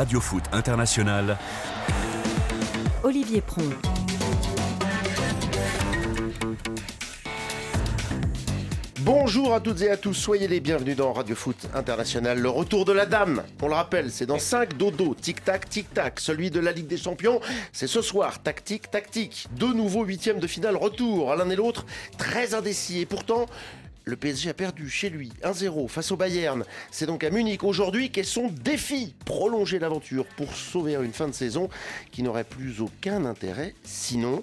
Radio Foot International. Olivier Pron. Bonjour à toutes et à tous, soyez les bienvenus dans Radio Foot International. Le retour de la dame, on le rappelle, c'est dans 5 dodo, tic-tac, tic-tac. Celui de la Ligue des Champions, c'est ce soir, tactique, tactique. Deux nouveaux huitièmes de finale retour, l'un et l'autre très indécis. Et pourtant, le PSG a perdu chez lui 1-0 face au Bayern. C'est donc à Munich aujourd'hui qu'est son défi. Prolonger l'aventure pour sauver une fin de saison qui n'aurait plus aucun intérêt sinon.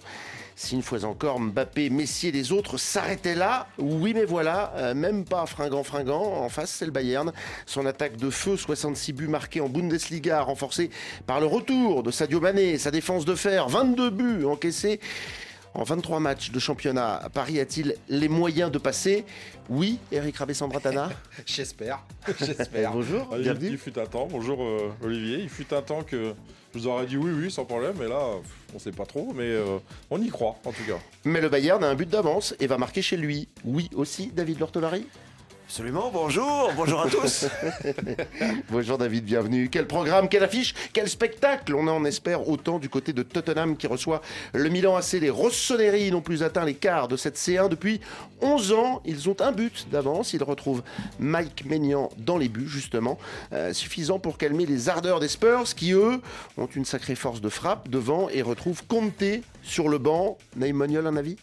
Si une fois encore Mbappé, Messi et les autres s'arrêtaient là, oui mais voilà, euh, même pas fringant fringant, en face c'est le Bayern. Son attaque de feu, 66 buts marqués en Bundesliga, renforcée par le retour de Sadio Mané, sa défense de fer, 22 buts encaissés. En 23 matchs de championnat, Paris a-t-il les moyens de passer? Oui, Eric Rabé-Sambratana J'espère. J'espère. Bonjour, Il, bienvenue. il fut un temps, bonjour euh, Olivier, il fut un temps que je vous aurais dit oui, oui, sans problème, mais là, on sait pas trop, mais euh, on y croit en tout cas. Mais le Bayern a un but d'avance et va marquer chez lui. Oui aussi, David Lortolari? Absolument, bonjour, bonjour à tous. Bonjour David, bienvenue. Quel programme, quelle affiche, quel spectacle On en espère autant du côté de Tottenham qui reçoit le Milan AC. Les Rossoneri n'ont plus atteint les quarts de cette C1 depuis 11 ans. Ils ont un but d'avance. Ils retrouvent Mike Maignan dans les buts, justement. Euh, suffisant pour calmer les ardeurs des Spurs qui, eux, ont une sacrée force de frappe devant et retrouvent Conte sur le banc. Naïm Moniol, un avis?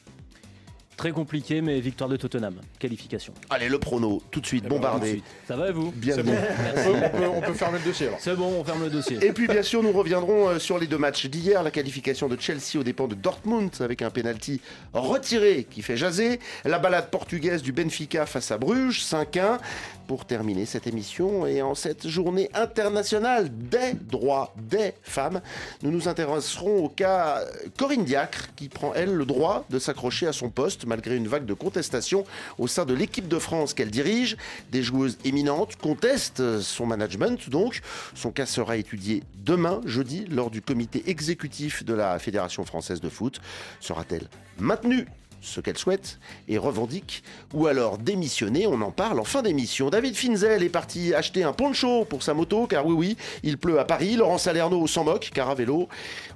Très compliqué, mais victoire de Tottenham. Qualification. Allez, le prono, tout de suite, Tout de bombardé. Ça va et vous Bienvenue. bon, on peut, on peut- on peut fermer le dossier alors. C'est bon, on ferme le dossier. Et puis bien sûr, nous reviendrons euh, sur les deux matchs d'hier, la qualification de Chelsea aux dépens de Dortmund avec un penalty retiré qui fait jaser, la balade portugaise du Benfica face à Bruges 5-1 pour terminer cette émission et en cette journée internationale des droits des femmes, nous nous intéresserons au cas Corinne Diacre qui prend elle le droit de s'accrocher à son poste malgré une vague de contestation au sein de l'équipe de France qu'elle dirige. Des joueuses éminentes contestent son management donc. Son cas sera étudié demain, jeudi, lors du comité exécutif de la Fédération française de foot. Sera-t-elle maintenue? Ce qu'elle souhaite et revendique, ou alors démissionner, on en parle en fin d'émission. David Finzel est parti acheter un poncho pour sa moto, car oui, oui, il pleut à Paris. Laurent Salerno s'en moque, car à vélo,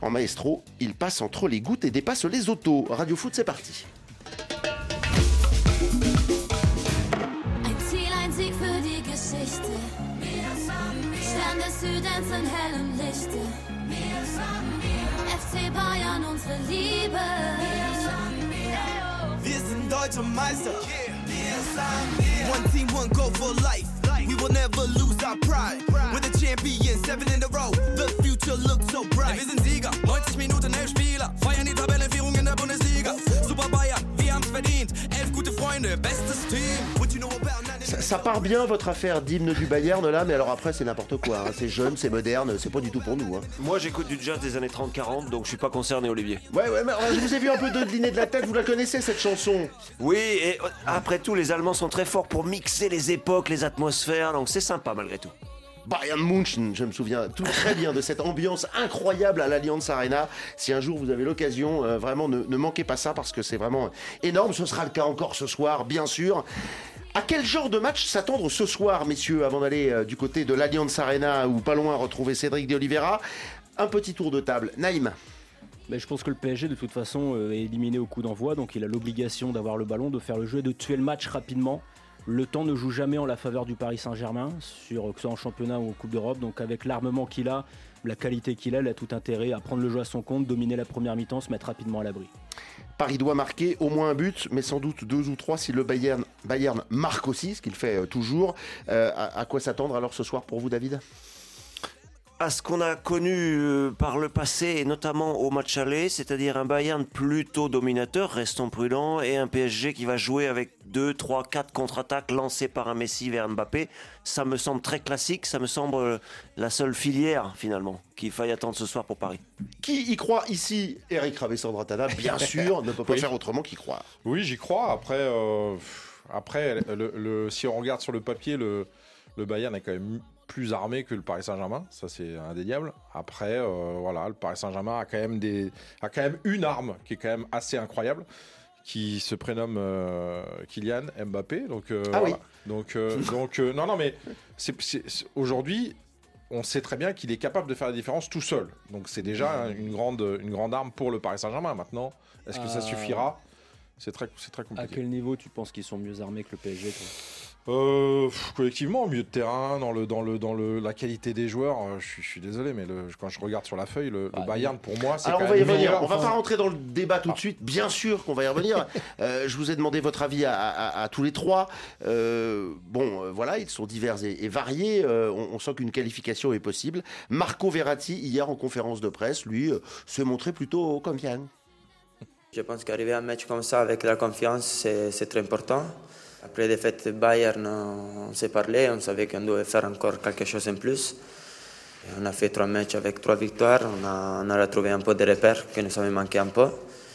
en maestro, il passe entre les gouttes et dépasse les autos. Radio Foot, c'est parti. Ein Ziel, ein Sieg für die Geschichte. Stern des Südens in hellem Lichte. FC Bayern, unsere Liebe. Wir sind deutsche Meister. One team, one goal for life. We will never lose our pride. We're the champions, seven in a row. The future looks so bright. Wir sind Sieger, 90 Minuten, elf Spieler. Feiern die Tabellenführung in der Bundesliga. Super Bayern, wir haben's verdient. Elf gute Freunde, bestes Team. What you know about 99? Ça, ça part bien votre affaire d'hymne du Bayern là, mais alors après c'est n'importe quoi. hein. C'est jeune, c'est moderne, c'est pas du tout pour nous. hein. Moi j'écoute du jazz des années 30-40, donc je suis pas concerné Olivier. Ouais, ouais, mais alors, je vous ai vu un peu de dîner de la tête, vous la connaissez cette chanson? Oui, et euh, après tout, les Allemands sont très forts pour mixer les époques, les atmosphères, donc c'est sympa malgré tout. Bayern München, je me souviens tout très bien de cette ambiance incroyable à l'Allianz Arena. Si un jour vous avez l'occasion, euh, vraiment ne, manquez pas ça parce que c'est vraiment énorme. Ce sera le cas encore ce soir, bien sûr. À quel genre de match s'attendre ce soir, messieurs, avant d'aller euh, du côté de l'Allianz Arena ou pas loin retrouver Cédric de Oliveira? Un petit tour de table. Naïm, Mais je pense que le PSG, de toute façon, euh, est éliminé au coup d'envoi, donc il a l'obligation d'avoir le ballon, de faire le jeu et de tuer le match rapidement. Le temps ne joue jamais en la faveur du Paris Saint-Germain, sur, que ce soit en championnat ou en Coupe d'Europe. Donc avec l'armement qu'il a, la qualité qu'il a, il a tout intérêt à prendre le jeu à son compte, dominer la première mi-temps, se mettre rapidement à l'abri. Paris doit marquer au moins un but, mais sans doute deux ou trois si le Bayern, marque aussi, ce qu'il fait euh, toujours. Euh, à quoi s'attendre alors ce soir pour vous, David? À ce qu'on a connu euh, par le passé, et notamment au match aller, c'est-à-dire un Bayern plutôt dominateur, restons prudents, et un PSG qui va jouer avec 2, 3, 4 contre-attaques lancées par un Messi vers Mbappé. Ça me semble très classique, ça me semble euh, la seule filière finalement qu'il faille attendre ce soir pour Paris. Qui y croit ici Eric Ravessandratana, bien sûr, ne peut pas Oui. faire autrement qu'y croire. Oui, j'y crois. Après, euh, après le, le- si on regarde sur le papier, le, le Bayern est quand même plus armé que le Paris Saint-Germain. Ça, c'est indéniable. Après, euh, voilà, le Paris Saint-Germain a quand même des, a quand même une arme qui est quand même assez incroyable, qui se prénomme euh, Kylian Mbappé. Donc, euh, Ah oui. Donc, donc, non, non, mais c'est, c'est- c'est- aujourd'hui. on sait très bien qu'il est capable de faire la différence tout seul. Donc c'est déjà une grande, une grande arme pour le Paris Saint-Germain. Maintenant, est-ce que ça suffira? C'est très, c'est très À compliqué. quel niveau tu penses qu'ils sont mieux armés que le PSG Euh, collectivement, au milieu de terrain, dans, le, dans, le, dans le, la qualité des joueurs, euh, je, suis, je suis désolé, mais le, quand je regarde sur la feuille, le, le Ah, Bayern, pour moi, c'est Alors quand on va y revenir, on va pas rentrer dans le débat tout de Ah. suite, bien sûr qu'on va y revenir. Euh, je vous ai demandé votre avis à, à- à tous les trois. Euh, bon, voilà, ils sont divers et, et variés. Euh, on, on sent qu'une qualification est possible. Marco Verratti, hier en conférence de presse, lui, euh, se montrait plutôt confiant. Je pense qu'arriver à un match comme ça avec la confiance, c'est très important. Après la défaite de Bayern, on s'est parlé, on savait qu'on devait faire encore quelque chose en plus. On a fait trois matchs avec trois victoires, on a, retrouvé un peu de repères qui nous avaient manqué un peu.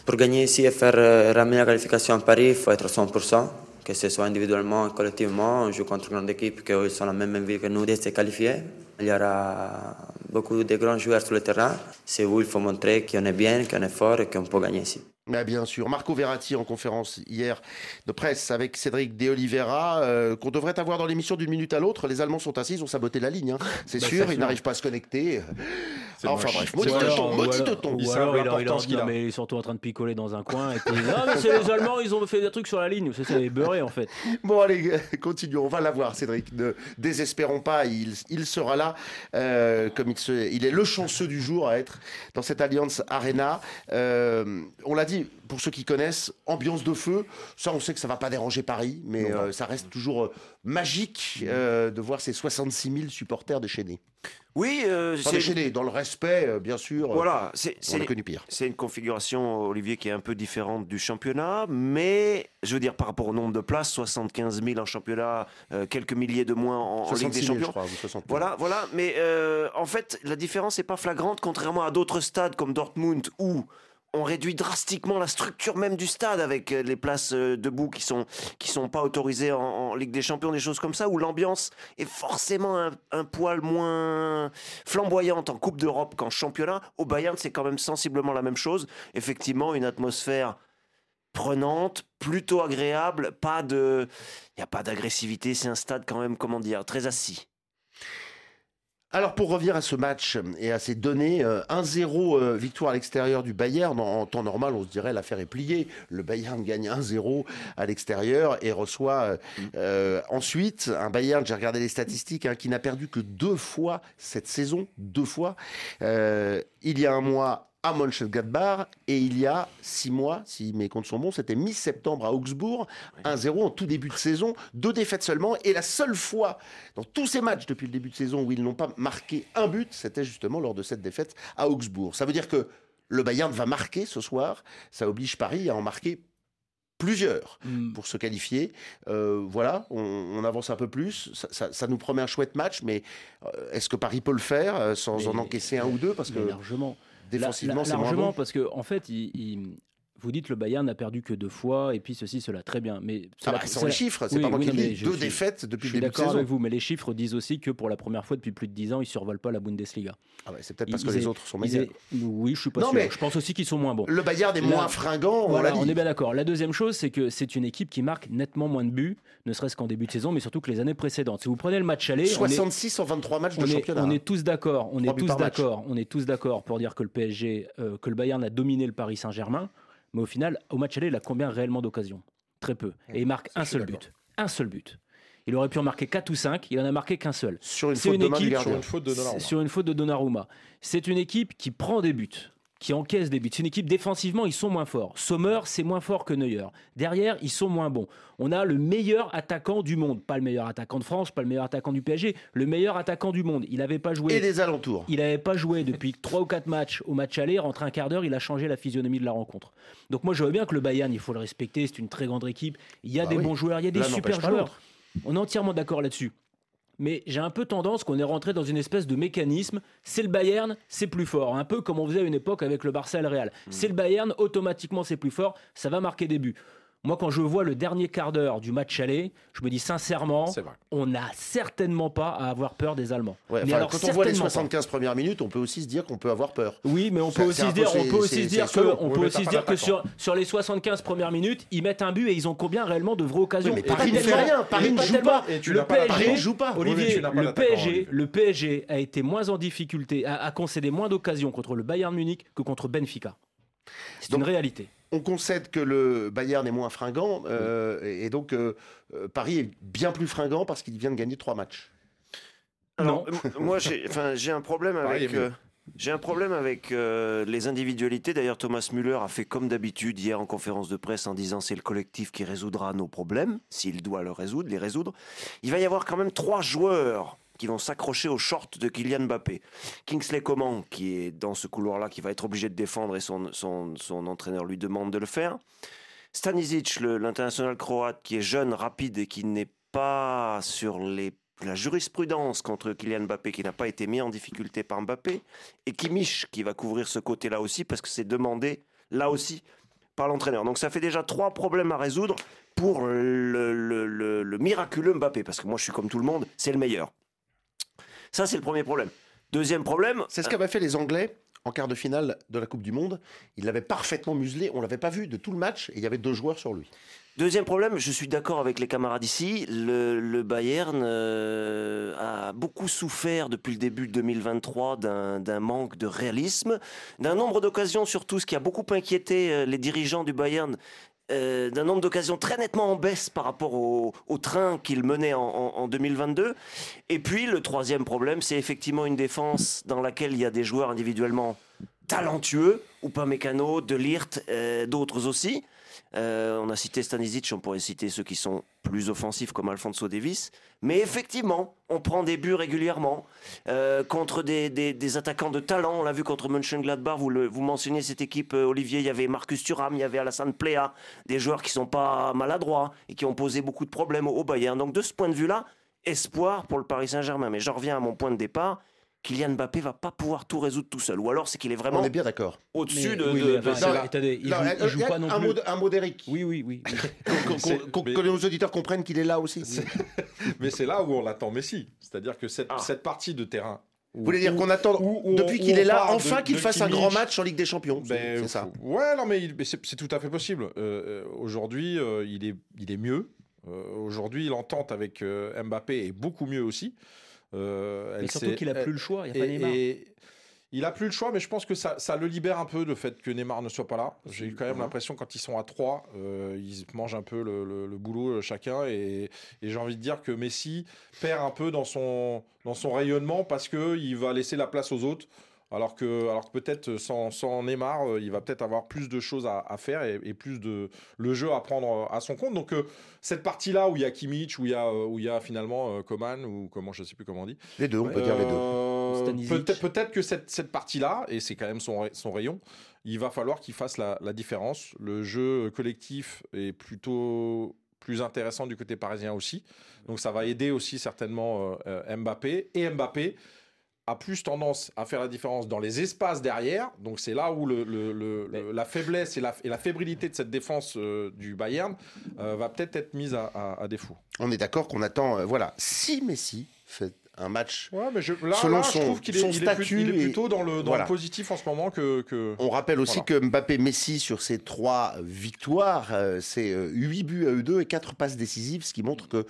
Pour gagner ici et faire euh, ramener la qualification à Paris, il faut être à 100%, que ce soit individuellement et collectivement. On joue contre une grande équipe qui sont la même envie que nous d'être qualifiés. Il y aura beaucoup de grands joueurs sur le terrain. C'est où il faut montrer qu'on est bien, qu'on est fort et qu'on peut gagner ici. Mais bien sûr, Marco Verratti en conférence hier de presse avec Cédric De Oliveira, euh, qu'on devrait avoir dans l'émission d'une minute à l'autre. Les Allemands sont assis, ils ont saboté la ligne, hein. c'est Bah, sûr, ils n'arrivent pas à se connecter. Enfin moche. bref, maudit ou maudit ou savent alors il il non, a. mais ils sont surtout en train de picoler dans un coin et puis non mais c'est les Allemands ils ont fait des trucs sur la ligne c'est les beurrés en fait Bon, allez, continuons. On va l'avoir, Cédric. Ne désespérons pas. Il, il sera là, euh, comme il, se, il est le chanceux du jour à être dans cette Alliance Arena. Euh, on l'a dit, pour ceux qui connaissent, ambiance de feu. Ça, on sait que ça va pas déranger Paris, mais Non. euh, ça reste toujours euh, magique euh, de voir ces 66 000 supporters déchaînés. Oui, euh, c'est déchaînés, dans le respect, euh, bien sûr. voilà, c'est on a connu pire. C'est une configuration, Olivier, qui est un peu différente du championnat, mais je veux dire, par rapport au nombre de places, 75 000 en championnat, euh, quelques milliers de moins en, en Ligue 66 des 000, je Champions. crois, ou 60 000. Voilà, voilà, mais en fait, la différence n'est pas flagrante, contrairement à d'autres stades comme Dortmund où on réduit drastiquement la structure même du stade avec euh, les places euh, debout qui sont qui sont pas autorisées en, Ligue des Champions, des choses comme ça, où l'ambiance est forcément un, poil moins flamboyante en Coupe d'Europe qu'en championnat. Au Bayern, c'est quand même sensiblement la même chose. Effectivement, une atmosphère prenante, plutôt agréable, pas de, il n'y a pas d'agressivité. C'est un stade quand même, comment dire, très assis. Alors pour revenir à ce match et à ces données, euh, 1-0 euh, victoire à l'extérieur du Bayern. En, temps normal, on se dirait l'affaire est pliée. Le Bayern gagne 1-0 à l'extérieur et reçoit euh, euh, ensuite un Bayern, j'ai regardé les statistiques, hein, qui n'a perdu que deux fois cette saison, deux fois. Euh, il y a un mois à Mönchengladbach. Et il y a six mois, si mes comptes sont bons, c'était mi-septembre à Augsbourg, 1-0 en tout début de saison, deux défaites seulement. Et la seule fois dans tous ces matchs depuis le début de saison où ils n'ont pas marqué un but, c'était justement lors de cette défaite à Augsbourg. Ça veut dire que le Bayern va marquer ce soir, ça oblige Paris à en marquer plusieurs pour se qualifier. Euh, voilà, on, on avance un peu plus. Ça, ça- ça nous promet un chouette match, mais euh, est-ce que Paris peut le faire euh, sans Mais- en encaisser un ou deux? Parce que largement défensivement, c'est moins largement bon. parce que en fait il- il- vous dites le Bayern n'a perdu que deux fois et puis ceci cela très bien mais Ah bah, c'est les chiffres, c'est Oui, pas moi oui, qui dis. je Deux suis- défaites depuis je le suis début de d'accord saison. avec vous mais les chiffres disent aussi que pour la première fois depuis plus de 10 ans ils survolent pas la Bundesliga Ah ouais, c'est peut-être parce Ils- que les autres sont meilleurs. oui je suis pas Non, sûr mais- je pense aussi qu'ils sont moins bons Le Bayern est Là- moins fringant, on Voilà, on est bien d'accord. La deuxième chose, c'est que c'est une équipe qui marque nettement moins de buts, ne serait-ce qu'en début de saison, mais surtout que les années précédentes. Si vous prenez le match aller, on est- 66 en 23 matchs de championnat. on est tous d'accord, on est tous d'accord, on est tous d'accord pour dire que le PSG, euh, que le Bayern a dominé le Paris Saint-Germain, mais au final, au match aller, il a combien réellement d'occasions? Très peu. Et il marque un seul but. Un seul but. Il aurait pu en marquer 4 ou 5, il en a marqué qu'un seul. Sur une C'est faute une de main du équipe- Sur gardien. une faute de Donnarumma. C'est Sur une faute de Donnarumma. C'est une équipe qui prend des buts, qui encaisse des buts. C'est une équipe défensivement, ils sont moins forts. Sommer, c'est moins fort que Neuer. Derrière, ils sont moins bons. On a le meilleur attaquant du monde, pas le meilleur attaquant de France, pas le meilleur attaquant du PSG, le meilleur attaquant du monde. Il n'avait pas joué. Et des alentours. Il n'avait pas joué depuis 3 ou 4 matchs au match aller. Rentre un quart d'heure, il a changé la physionomie de la rencontre. Donc moi, je vois bien que le Bayern, il faut le respecter. C'est une très grande équipe. Il y a Bah des oui. bons joueurs, il y a des super joueurs. On est entièrement d'accord là-dessus. Mais j'ai un peu tendance qu'on est rentré dans une espèce de mécanisme. C'est le Bayern, c'est plus fort. Un peu comme on faisait à une époque avec le Barça et le Real. Hmm. C'est le Bayern, automatiquement c'est plus fort, ça va marquer des buts. Moi, quand je vois le dernier quart d'heure du match aller, je me dis sincèrement, on n'a certainement pas à avoir peur des Allemands. Ouais, Mais enfin, alors, quand on voit les certainement pas. 75 premières minutes, on peut aussi se dire qu'on peut avoir peur. Oui, mais on peut aussi se dire, on peut aussi dire que, on peut aussi dire sur, sur les 75 premières minutes, ils mettent un but et ils ont combien réellement de vraies occasions? Oui, mais Paris ne fait rien, Paris ne joue pas. Le. PSG, joue pas. Olivier, le PSG, Olivier. le PSG a été moins en difficulté, a, concédé moins d'occasions contre le Bayern Munich que contre Benfica. C'est une réalité. On concède que le Bayern est moins fringant, euh, et et donc euh, euh, Paris est bien plus fringant parce qu'il vient de gagner trois matchs. Alors, m- moi, j'ai un problème avec. mais- euh, j'ai un problème avec euh, les individualités. D'ailleurs, Thomas Müller a fait comme d'habitude hier en conférence de presse en disant c'est le collectif qui résoudra nos problèmes, s'il doit le résoudre, les résoudre. Il va y avoir quand même trois joueurs qui vont s'accrocher aux shorts de Kylian Mbappé. Kingsley Coman, qui est dans ce couloir-là, qui va être obligé de défendre et son, son, entraîneur lui demande de le faire. Stanisic, l'international croate, qui est jeune, rapide et qui n'est pas sur la jurisprudence contre Kylian Mbappé, qui n'a pas été mis en difficulté par Mbappé. Et Kimmich, qui va couvrir ce côté-là aussi, parce que c'est demandé là aussi par l'entraîneur. Donc ça fait déjà trois problèmes à résoudre pour le miraculeux Mbappé, parce que moi je suis comme tout le monde, c'est le meilleur. Ça c'est le premier problème. Deuxième problème, C'est ce qu'avaient fait les Anglais en quart de finale de la Coupe du Monde. Ils l'avaient parfaitement muselé, on l'avait pas vu de tout le match, et il y avait deux joueurs sur lui. Deuxième problème, je suis d'accord avec les camarades ici, le, le Bayern euh, a beaucoup souffert depuis le début de 2023 d'un d'un manque de réalisme, d'un nombre d'occasions surtout, ce qui a beaucoup inquiété euh, les dirigeants du Bayern, euh, d'un nombre d'occasions très nettement en baisse par rapport au, train qu'il menait en, en- en 2022. Et puis le troisième problème, c'est effectivement une défense dans laquelle il y a des joueurs individuellement talentueux, ou pas Mécano, De Ligt, euh, d'autres aussi. Euh, on a cité Stanisic, on pourrait citer ceux qui sont plus offensifs comme Alfonso Davis. Mais effectivement, on prend des buts régulièrement euh, contre des, des- attaquants de talent. On l'a vu contre Mönchengladbach. Vous, vous mentionnez cette équipe, euh, Olivier. Il y avait Marcus Thuram, il y avait Alassane Plea, des joueurs qui sont pas maladroits et qui ont posé beaucoup de problèmes au Bayern. Donc de ce point de vue-là, espoir pour le Paris Saint-Germain. Mais j'en reviens à mon point de départ. Kylian Mbappé va pas pouvoir tout résoudre tout seul. Ou alors c'est qu'il est vraiment On est bien d'accord. au-dessus de, oui, de- mais de- enfin, de- Non, attendez, il Non, joue, euh, il joue pas non un, plus. mot, un mot d'Eric. Oui, oui, oui. que nos auditeurs comprennent qu'il est là aussi. Mais c'est là où on attend Messi. C'est-à-dire que cette, Ah. cette partie de terrain. Vous voulez dire qu'on attend, où- où depuis qu'il est là, enfin qu'il fasse un grand match en Ligue des Champions C'est Ben, c'est ça. Ouais, non, mais, c'est tout à fait possible. Euh, euh, Aujourd'hui, euh, il, est, il est mieux. Euh, Aujourd'hui, l'entente avec euh, Mbappé est beaucoup mieux aussi. Euh, Mais surtout qu'il a plus le choix. Il n'y a et, pas Neymar. et il a plus le choix, mais je pense que ça, ça le libère un peu le fait que Neymar ne soit pas là. J'ai quand même l'impression quand ils sont à 3, ils se mangent un peu le, le- le boulot euh, chacun. Et, et j'ai envie de dire que Messi perd un peu dans son, dans son rayonnement parce qu'il va laisser la place aux autres. Alors que, alors que peut-être sans, sans Neymar, euh, il va peut-être avoir plus de choses à, à faire et, et plus de le jeu à prendre euh, à son compte. Donc euh, cette partie-là où il y a Kimmich, où il y a, euh, où il y a finalement euh, Coman ou comment je sais plus comment on dit. Les deux, on peut dire les deux. Euh. Peut-être que cette, cette partie-là, et c'est quand même son, son rayon, il va falloir qu'il fasse la, la différence. Le jeu collectif est plutôt plus intéressant du côté parisien aussi. Donc ça va aider aussi certainement euh, euh, Mbappé. Et Mbappé a plus tendance à faire la différence dans les espaces derrière. Donc c'est là où le, le- le- le- la faiblesse et la, et la fébrilité de cette défense euh, du Bayern euh, va peut-être être mise à, à- à défaut. On est d'accord qu'on attend. euh, voilà, si Messi fait un match. Ouais, mais je, là, Selon là, son- je trouve qu'il est, il est plus- statut il est plutôt dans le, dans Voilà. le positif en ce moment que. que... On rappelle aussi Voilà. que Mbappé-Messi, sur ces trois victoires, c'est euh, 8 buts à eux deux et 4 passes décisives, ce qui montre que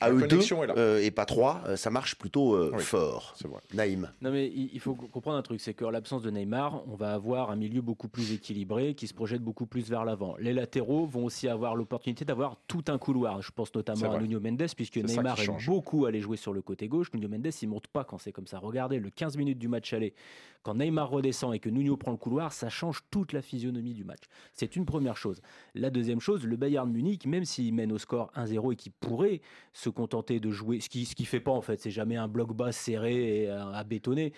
à La eux deux connexion est là. euh, et pas trois, euh, ça marche plutôt euh, Oui. fort. Vrai. Naïm. Non mais il faut comprendre un truc, c'est qu'en l'absence de Neymar, on va avoir un milieu beaucoup plus équilibré, qui se projette beaucoup plus vers l'avant. Les latéraux vont aussi avoir l'opportunité d'avoir tout un couloir. Je pense notamment à. Nuno Mendes, puisque Neymar aime change. beaucoup aller jouer sur le côté gauche. Nuno Mendes, il monte pas quand c'est comme ça. Regardez, le 15 minutes du match aller, quand Neymar redescend et que Nuno prend le couloir, ça change toute la physionomie du match. C'est une première chose. La deuxième chose, le Bayern Munich, même s'il mène au score 1-0 et qui pourrait se contenter de jouer, ce qui ce qui fait pas en fait, c'est jamais un bloc bas serré et à, à bétonner.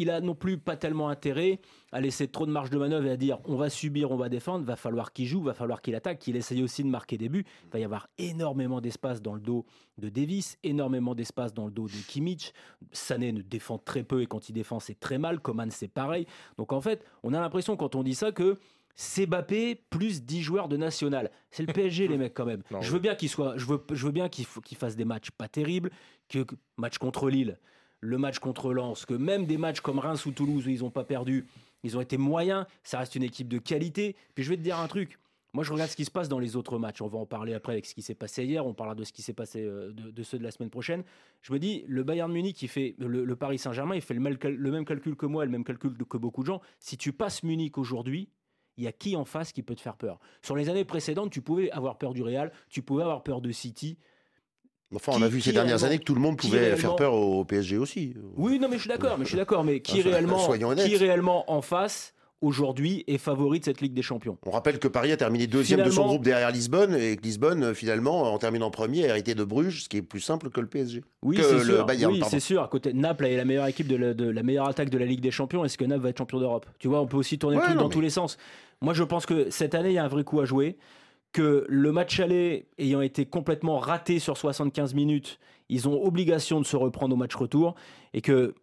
Il a non plus pas tellement intérêt à laisser trop de marge de manœuvre et à dire on va subir, on va défendre, va falloir qu'il joue, va falloir qu'il attaque, qu'il essaye aussi de marquer des buts. Il va y avoir énormément d'espace dans le dos de Davis, énormément d'espace dans le dos de Kimmich. Sané ne défend très peu et quand il défend c'est très mal. Coman c'est pareil. Donc en fait, on a l'impression quand on dit ça que c'est Mbappé plus 10 joueurs de national. C'est le PSG, les mecs, quand même. Non, je veux bien qu'il soit, je veux, je veux bien qu'il f- qu'il fasse des matchs pas terribles, que que- match contre Lille, le match contre Lens, que même des matchs comme Reims ou Toulouse où ils n'ont pas perdu, ils ont été moyens. Ça reste une équipe de qualité. Puis je vais te dire un truc. Moi, je regarde ce qui se passe dans les autres matchs. On va en parler après avec ce qui s'est passé hier. On parlera de ce qui s'est passé euh, de, de ceux de la semaine prochaine. Je me dis, le Bayern Munich, il fait le, le Paris Saint-Germain, il fait le, le même calcul que moi, et le même calcul que beaucoup de gens. Si tu passes Munich aujourd'hui, il y a qui en face qui peut te faire peur Sur les années précédentes, tu pouvais avoir peur du Real, tu pouvais avoir peur de City. Enfin, on Qui- a vu ces dernières années que tout le monde pouvait réellement- faire peur au PSG aussi. Oui, non, mais je suis d'accord, mais je suis d'accord. Mais qui Enfin, réellement, qui réellement en face aujourd'hui est favori de cette Ligue des Champions On rappelle que Paris a terminé deuxième de son groupe derrière Lisbonne et que Lisbonne, euh, finalement, en terminant premier, a hérité de Bruges, ce qui est plus simple que le PSG. Oui, c'est sûr. Bayern, oui, c'est sûr. À côté, Naples est la meilleure équipe de la, de la meilleure attaque de la Ligue des Champions. Est-ce que Naples va être champion d'Europe? Tu vois, on peut aussi tourner Ouais, le truc dans mais- tous les sens. Moi, je pense que cette année, il y a un vrai coup à jouer. Que le match aller ayant été complètement raté sur 75 minutes, ils ont obligation de se reprendre au match retour. Et que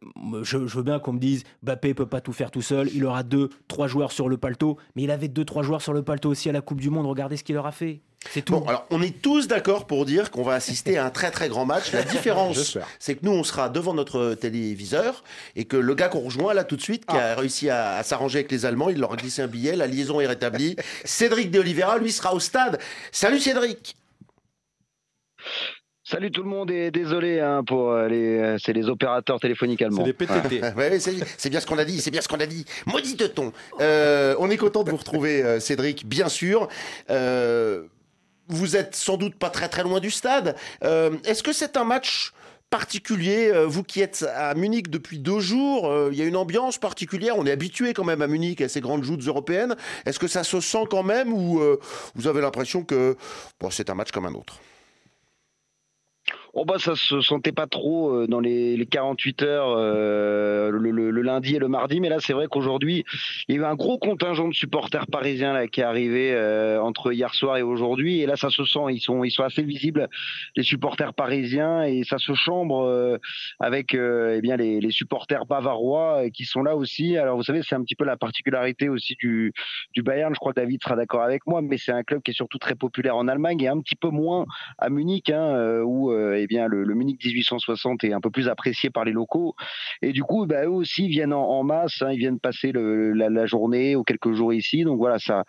je, je veux bien qu'on me dise Bappé peut pas tout faire tout seul. Il aura deux, trois joueurs sur le paletot. Mais il avait deux, trois joueurs sur le paletot aussi à la Coupe du Monde. Regardez ce qu'il leur a fait. C'est tout. Bon, alors, on est tous d'accord pour dire qu'on va assister à un très très grand match. La différence, c'est que nous, on sera devant notre téléviseur et que le gars qu'on rejoint là tout de suite, qui a réussi à, à s'arranger avec les Allemands, il leur a glissé un billet, la liaison est rétablie. Cédric de Oliveira, lui, sera au stade. Salut Cédric Salut tout le monde et désolé hein, pour euh, les, euh, c'est les opérateurs téléphoniques C'est allemands. des PTT. Ouais, ouais, c'est c'est bien ce qu'on a dit, c'est bien ce qu'on a dit. Maudit de ton. Euh, on est content de vous retrouver, Cédric, bien sûr. Euh, vous êtes sans doute pas très très loin du stade. Euh, Est-ce que c'est un match particulier euh, Vous qui êtes à Munich depuis deux jours, euh, il y a une ambiance particulière. On est habitué quand même à Munich, à ces grandes joutes européennes. Est-ce que ça se sent quand même ou vous avez l'impression que c'est un match comme un autre? Oh bah ça se sentait pas trop euh, dans les, les 48 heures euh, le, le- le lundi et le mardi, mais là c'est vrai qu'aujourd'hui il y a eu un gros contingent de supporters parisiens là qui est arrivé euh, entre hier soir et aujourd'hui, et là ça se sent, ils sont ils sont assez visibles les supporters parisiens. Et ça se chambre euh, avec euh, eh bien les, les supporters bavarois euh, qui sont là aussi. Alors vous savez c'est un petit peu la particularité aussi du du Bayern, je crois que David sera d'accord avec moi, mais c'est un club qui est surtout très populaire en Allemagne et un petit peu moins à Munich, hein, où eh bien le, Munich 1860 est un peu plus apprécié par les locaux. Et du coup, bah, eux aussi viennent en, masse, hein, ils viennent passer la, journée ou quelques jours ici. Donc voilà, ça,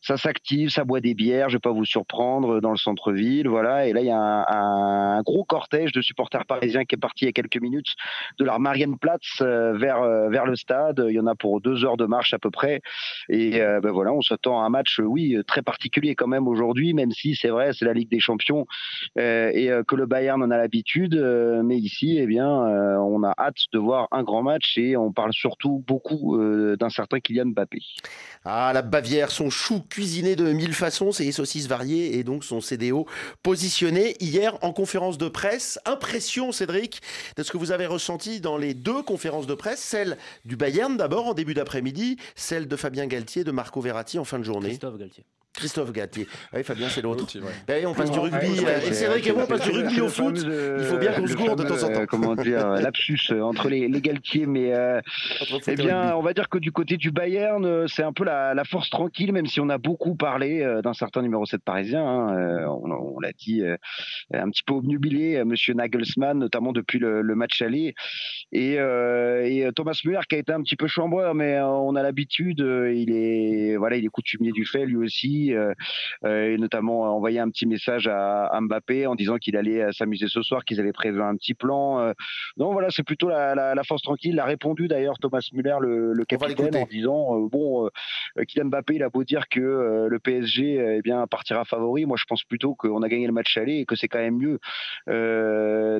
ça s'active, ça boit des bières. Je vais pas vous surprendre dans le centre-ville, voilà. Et là, il y a un, gros cortège de supporters parisiens qui est parti il y a quelques minutes de la Marienplatz euh, vers euh, vers le stade. Il y en a pour deux heures de marche à peu près. Et euh, ben voilà, on s'attend à un match, euh, oui, très particulier quand même aujourd'hui, même si c'est vrai, c'est la Ligue des Champions euh, et euh, que le Bayern en a l'habitude. euh, mais ici, eh bien, euh, on a hâte de voir un grand match et on parle surtout beaucoup euh, d'un certain Kylian Mbappé. Ah, la Bavière, son chou cuisiné de mille façons, ses saucisses variées et donc son CDO positionné hier en conférence de presse. Impression, Cédric, de ce que vous avez ressenti dans les deux conférences de presse, celle du Bayern d'abord en début d'après-midi, celle de Fabien Galtier, de Marco Verratti en fin de journée. Christophe Galtier. Christophe Galtier. Ah Oui, Fabien, c'est l'autre. Ben on passe du Ouais, rugby. ouais, euh, c'est- et moi, on passe du rugby au foot. fameux, Il faut bien qu'on se gourde de temps en temps. euh, Comment dire, lapsus euh, entre les, les Galtiers, mais euh, Eh bien, on va dire que du côté du Bayern, c'est un peu la, la force tranquille, même si on a beaucoup parlé euh, d'un certain numéro 7 parisien. hein, euh, on on l'a dit, euh, un petit peu obnubilé, euh, Monsieur Nagelsmann, notamment depuis le, le match aller. Et, euh, et, Thomas Müller qui a été un petit peu chambreur, mais euh, on a l'habitude. euh, il est voilà, il est coutumier du fait lui aussi, euh, euh, et notamment envoyé un petit message à, à Mbappé en disant qu'il allait euh, s'amuser ce soir, qu'ils avaient prévu un petit plan. donc voilà, c'est plutôt la, la, la force tranquille. Il a répondu d'ailleurs Thomas Müller, le, capitaine, en disant bon, Kylian Mbappé, il a beau dire que le PSG eh bien partira favori. Moi, je pense plutôt qu'on a gagné le match aller et que c'est quand même mieux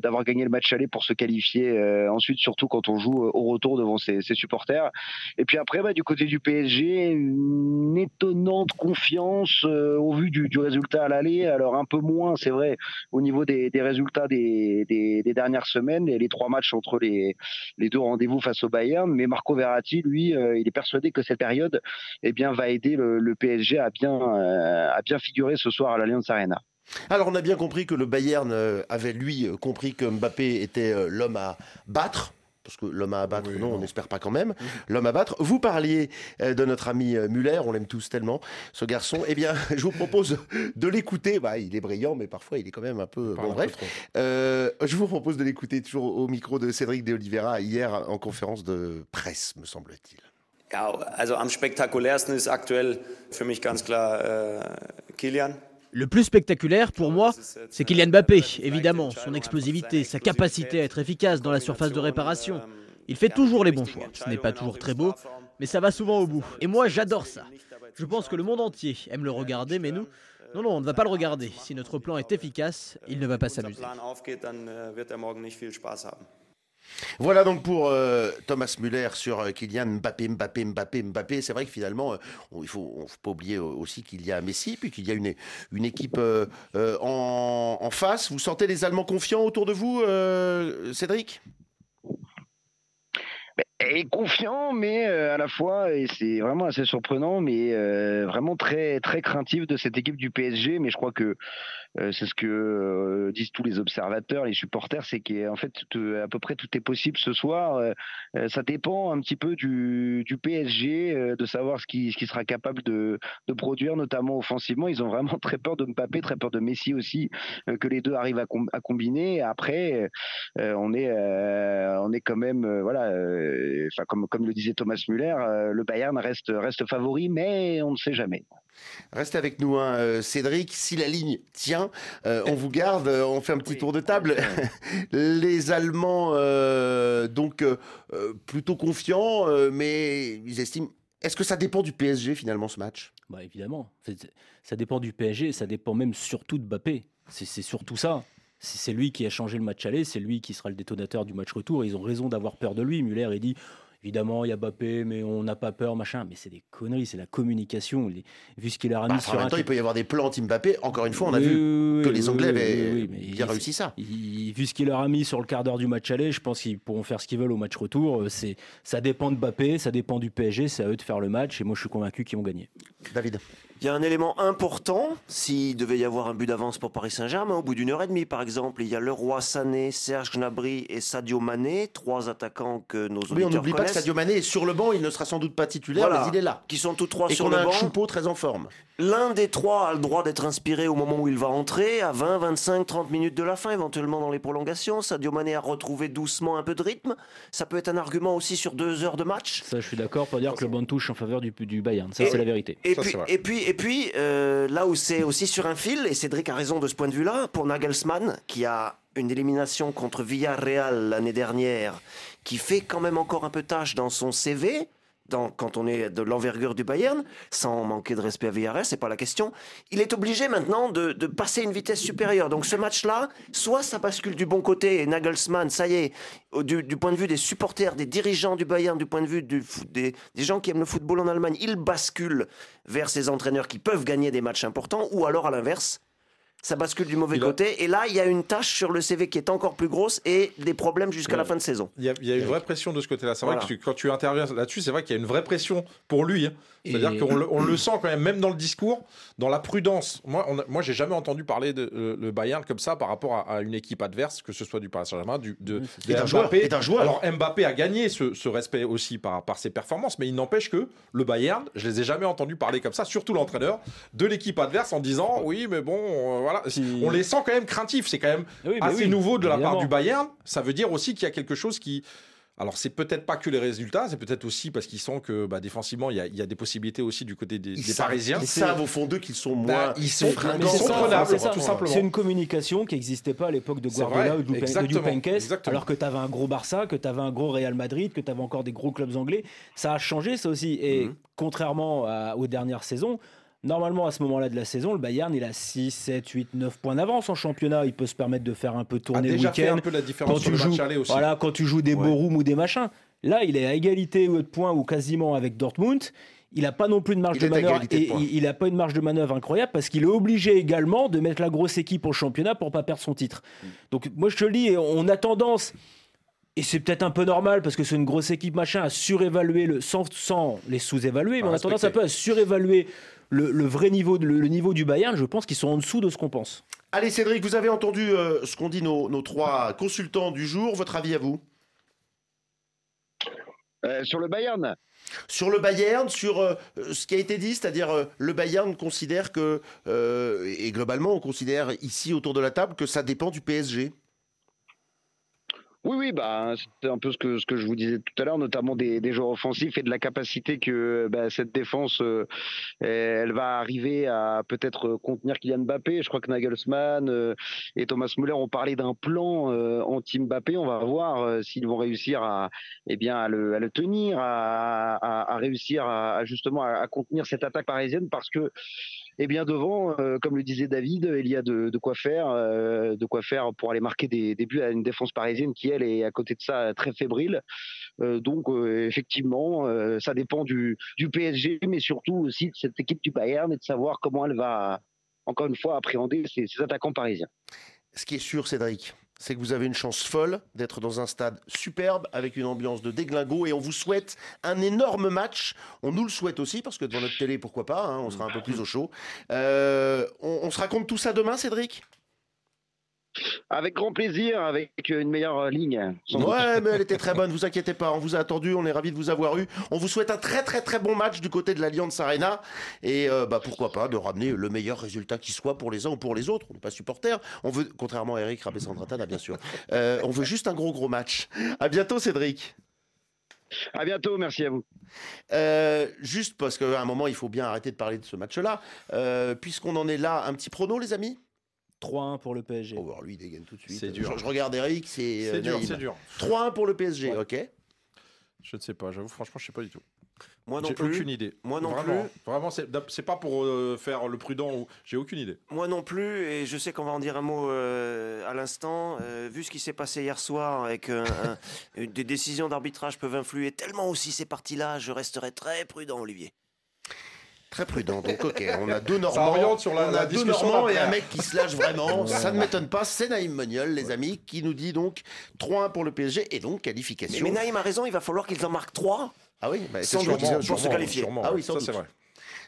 d'avoir gagné le match aller pour se qualifier ensuite, surtout quand on joue au retour devant ses, ses supporters. Et puis après, bah, du côté du PSG, une étonnante confiance euh, au vu du, résultat à l'aller. Alors un peu moins, c'est vrai, au niveau des, résultats des, dernières semaines et les trois matchs entre les, deux rendez-vous face au Bayern. Mais Marco Verratti, lui, euh, il est persuadé que cette période eh bien, va aider le, PSG à bien, euh, à bien figurer ce soir à l'Allianz Arena. Alors, on a bien compris que le Bayern avait, lui, compris que Mbappé était l'homme à battre. Parce que l'homme à abattre, Oui, non, on n'espère pas quand même. L'homme à battre. Vous parliez euh, de notre ami euh, Muller, on l'aime tous tellement, ce garçon. Eh bien, je vous propose de l'écouter. Bah, il est brillant, mais parfois il est quand même un peu. Bon, bref. Euh, je vous propose de l'écouter toujours au micro de Cédric de Oliveira hier en conférence de presse, me semble-t-il. Ja, also am spektakulärsten ist aktuell für mich ganz klar äh, Kilian. Le plus spectaculaire pour moi, c'est Kylian Mbappé, évidemment, son explosivité, sa capacité à être efficace dans la surface de réparation. Il fait toujours les bons choix. Ce n'est pas toujours très beau, mais ça va souvent au bout. Et moi, j'adore ça. Je pense que le monde entier aime le regarder, mais nous, non, non, on ne va pas le regarder. Si notre plan est efficace, il ne va pas s'amuser. Voilà donc pour euh, Thomas Müller sur euh, Kylian Mbappé, Mbappé, Mbappé, Mbappé. C'est vrai que finalement, euh, on- il faut, faut pas oublier aussi qu'il y a Messi, puis qu'il y a une, une équipe en, en face. Vous sentez les Allemands confiants autour de vous, Cédric? Est confiant, mais à la fois, et c'est vraiment assez surprenant, mais vraiment très très craintif de cette équipe du PSG. Mais je crois que c'est ce que euh, disent tous les observateurs, les supporters, c'est qu'en fait tout- à peu près tout est possible ce soir. Euh, euh, ça dépend un petit peu du, du PSG, euh, de savoir ce qui ce qui sera capable de, de produire, notamment offensivement. Ils ont vraiment très peur de Mbappé, très peur de Messi aussi, euh, que les deux arrivent à, à combiner. Après, euh, on est euh, on est quand même euh, voilà euh, enfin comme comme le disait Thomas Müller euh, le Bayern reste reste favori mais on ne sait jamais Restez avec nous, hein, euh, Cédric. Si la ligne tient, euh, on vous garde. euh, On fait un petit tour de table. Les Allemands, euh, donc, euh, plutôt confiants, mais ils estiment. Est-ce que ça dépend du PSG finalement ce match? Bah évidemment, ça dépend du PSG, ça dépend même surtout de Mbappé. C'est surtout ça. C'est c'est lui qui a changé le match aller, c'est lui qui sera le détonateur du match retour. Ils ont raison d'avoir peur de lui. Muller, il dit évidemment, il y a Mbappé, mais on n'a pas peur, machin. Mais c'est des conneries, c'est la communication. Les- vu ce qu'il a Bah, ramené enfin, sur En même temps, il peut y avoir des plans anti-Mbappé. Encore une fois, on a Oui, vu oui, que les Anglais avaient bien réussi ça. il- vu ce qu'il leur a mis sur le quart d'heure du match aller, je pense qu'ils pourront faire ce qu'ils veulent au match retour. Euh, C'est, ça dépend de Mbappé, ça dépend du PSG, c'est à eux de faire le match. Et moi, je suis convaincu qu'ils vont gagner. David Il y a un élément important, s'il devait y avoir un but d'avance pour Paris Saint-Germain, au bout d'une heure et demie par exemple, il y a Leroy Sané, Serge Gnabry et Sadio Mané, trois attaquants que nos auditeurs Oui, on n'oublie pas que Sadio Mané est sur le banc. Il ne sera sans doute pas titulaire, Voilà. mais il est là. qui sont tous trois Et sur le a un banc. Choupeau très en forme. L'un des trois a le droit d'être inspiré au moment où il va entrer, à 20, 25, 30 minutes de la fin, éventuellement dans les prolongations. Sadio Mané a retrouvé doucement un peu de rythme. Ça peut être un argument aussi sur deux heures de match. Ça, je suis d'accord pour dire que le banc touche en faveur du, du Bayern. Ça, Et- c'est la vérité. Et Ça, puis, et puis, et puis euh, là où c'est aussi sur un fil, et Cédric a raison de ce point de vue-là, pour Nagelsmann, qui a une élimination contre Villarreal l'année dernière, qui fait quand même encore un peu tâche dans son CV, dans, quand on est de l'envergure du Bayern, sans manquer de respect à Villarreal, c'est pas la question. Il est obligé maintenant de, passer une vitesse supérieure. Donc ce match-là, soit ça bascule du bon côté, et Nagelsmann, ça y est, du, point de vue des supporters, des dirigeants du Bayern, du point de vue des, des gens qui aiment le football en Allemagne, il bascule vers ces entraîneurs qui peuvent gagner des matchs importants, ou alors à l'inverse, ça bascule du mauvais Il a- côté. Et là, il y a une tâche sur le CV qui est encore plus grosse et des problèmes jusqu'à la fin de saison. Il y, a, il y a une vraie pression de ce côté-là. C'est vrai Voilà. que tu- quand tu interviens là-dessus, c'est vrai qu'il y a une vraie pression pour lui. hein. C'est-à-dire Et- qu'on le, on le sent quand même, même dans le discours, dans la prudence. Moi, on a- moi, j'ai jamais entendu parler de euh, le Bayern comme ça par rapport à, à une équipe adverse, que ce soit du Paris Saint-Germain, du de, Et d'un joueur, Mbappé. et d'un joueur. Alors Mbappé a gagné ce, ce respect aussi par, par ses performances, mais il n'empêche que le Bayern, je les ai jamais entendus parler comme ça, surtout l'entraîneur de l'équipe adverse en disant oui, mais bon, euh, voilà. On les sent quand même craintifs. C'est quand même Oui, assez oui, nouveau de la part du Bayern. Ça veut dire aussi qu'il y a quelque chose qui alors c'est peut-être pas que les résultats, c'est peut-être aussi parce qu'ils sentent que bah, défensivement il y, a, il y a des possibilités aussi du côté des, Ils des savent- Parisiens. Ils savent au fond d'eux qu'ils sont moins. Bah, ils sont- ça, prenables, c'est ça. tout simplement. C'est une communication qui n'existait pas à l'époque de Guardiola ou de Lupe- de exactement, Dupinques, exactement. alors que tu avais un gros Barça, que tu avais un gros Real Madrid, que tu avais encore des gros clubs anglais. Ça a changé, ça aussi. Et Mhm. contrairement à- aux dernières saisons, normalement, à ce moment-là de la saison, le Bayern, il a 6, 7, 8, 9 points d'avance en championnat. Il peut se permettre de faire un peu a tourner le déjà fait week-end. un peu la différence Quand sur tu, le match joues, aussi. voilà, quand tu joues des Ouais. Borum ou des machins. Là, il est à égalité de points ou quasiment avec Dortmund. Il n'a pas non plus de marge Il de manœuvre de il n'a pas une marge de manœuvre incroyable parce qu'il est obligé également de mettre la grosse équipe au championnat pour pas perdre son titre. Donc moi je te le dis, on a tendance et c'est peut-être un peu normal parce que c'est une grosse équipe machin à surévaluer le sans, sans les sous-évaluer, mais on a tendance un peu à surévaluer le, le vrai niveau, le, le niveau du Bayern. Je pense qu'ils sont en dessous de ce qu'on pense. Allez Cédric, vous avez entendu euh, ce qu'ont dit nos, nos trois consultants du jour. Votre avis à vous Euh, sur le Bayern? Sur le Bayern, sur euh, ce qui a été dit, c'est-à-dire euh, le Bayern considère que, euh, et globalement on considère ici autour de la table que ça dépend du PSG. Oui, oui, bah, c'est un peu ce que, ce que je vous disais tout à l'heure, notamment des, des joueurs offensifs et de la capacité que bah, cette défense, euh, elle va arriver à peut-être contenir Kylian Mbappé. Je crois que Nagelsmann euh, et Thomas Müller ont parlé d'un plan euh, anti-Mbappé. On va voir euh, s'ils vont réussir à, eh bien, à, le, à le tenir, à, à, à réussir à, justement à contenir cette attaque parisienne parce que et bien devant, euh, comme le disait David, il y a de, quoi faire, euh, de quoi faire pour aller marquer des, des buts à une défense parisienne qui elle est à côté de ça très fébrile. Euh, donc effectivement, ça dépend du, PSG, mais surtout aussi de cette équipe du Bayern et de savoir comment elle va encore une fois appréhender ces, ces attaquants parisiens. Ce qui est sûr, Cédric, c'est que vous avez une chance folle d'être dans un stade superbe avec une ambiance de déglingo et on vous souhaite un énorme match. On nous le souhaite aussi parce que devant notre télé, pourquoi pas, hein, on sera un peu plus au chaud. Euh, on, on se raconte tout ça demain, Cédric? Avec grand plaisir, avec une meilleure ligne. sans doute. Ouais, mais elle était très bonne, vous inquiétez pas, on vous a attendu, on est ravis de vous avoir eu. On vous souhaite un très très très bon match du côté de l'Alliance Arena et euh, bah, pourquoi pas de ramener le meilleur résultat qui soit pour les uns ou pour les autres. On n'est pas supporter, on veut, contrairement à Eric Rabessandratana bien sûr, euh, on veut juste un gros gros match. À bientôt Cédric. À bientôt, merci à vous. Euh, juste parce qu'à un moment, il faut bien arrêter de parler de ce match-là. Euh, Puisqu'on en est là, un petit prono, les amis? 3-1 pour le PSG. Oh, alors lui, il dégaine tout de suite. C'est dur. Je, je regarde Eric, c'est. C'est euh, dur, c'est dur. 3-1 pour le PSG, Ouais. ok. Je ne sais pas, j'avoue, franchement, je sais pas du tout. Moi non J'ai plus. aucune idée. Moi non vraiment, Vraiment, c'est pas pour euh, faire le prudent. ou- J'ai aucune idée. Moi non plus, et je sais qu'on va en dire un mot euh, à l'instant. Euh, vu ce qui s'est passé hier soir, avec euh, un- des décisions d'arbitrage peuvent influer tellement aussi ces parties-là, je resterai très prudent, Olivier. Très prudent. Donc, ok, on a deux Ça Normands. oriente sur la- on la a deux discussion Normands et un mec qui se lâche vraiment. Ça ne m'étonne pas. C'est Naïm Moniol, les amis, qui nous dit donc 3-1 pour le PSG et donc qualification. mais Naïm a raison, il va falloir qu'ils en marquent trois. Ah oui, bah, c'est Sans doute. Pour se qualifier. sûrement, Ah oui, sans ça doute. c'est vrai.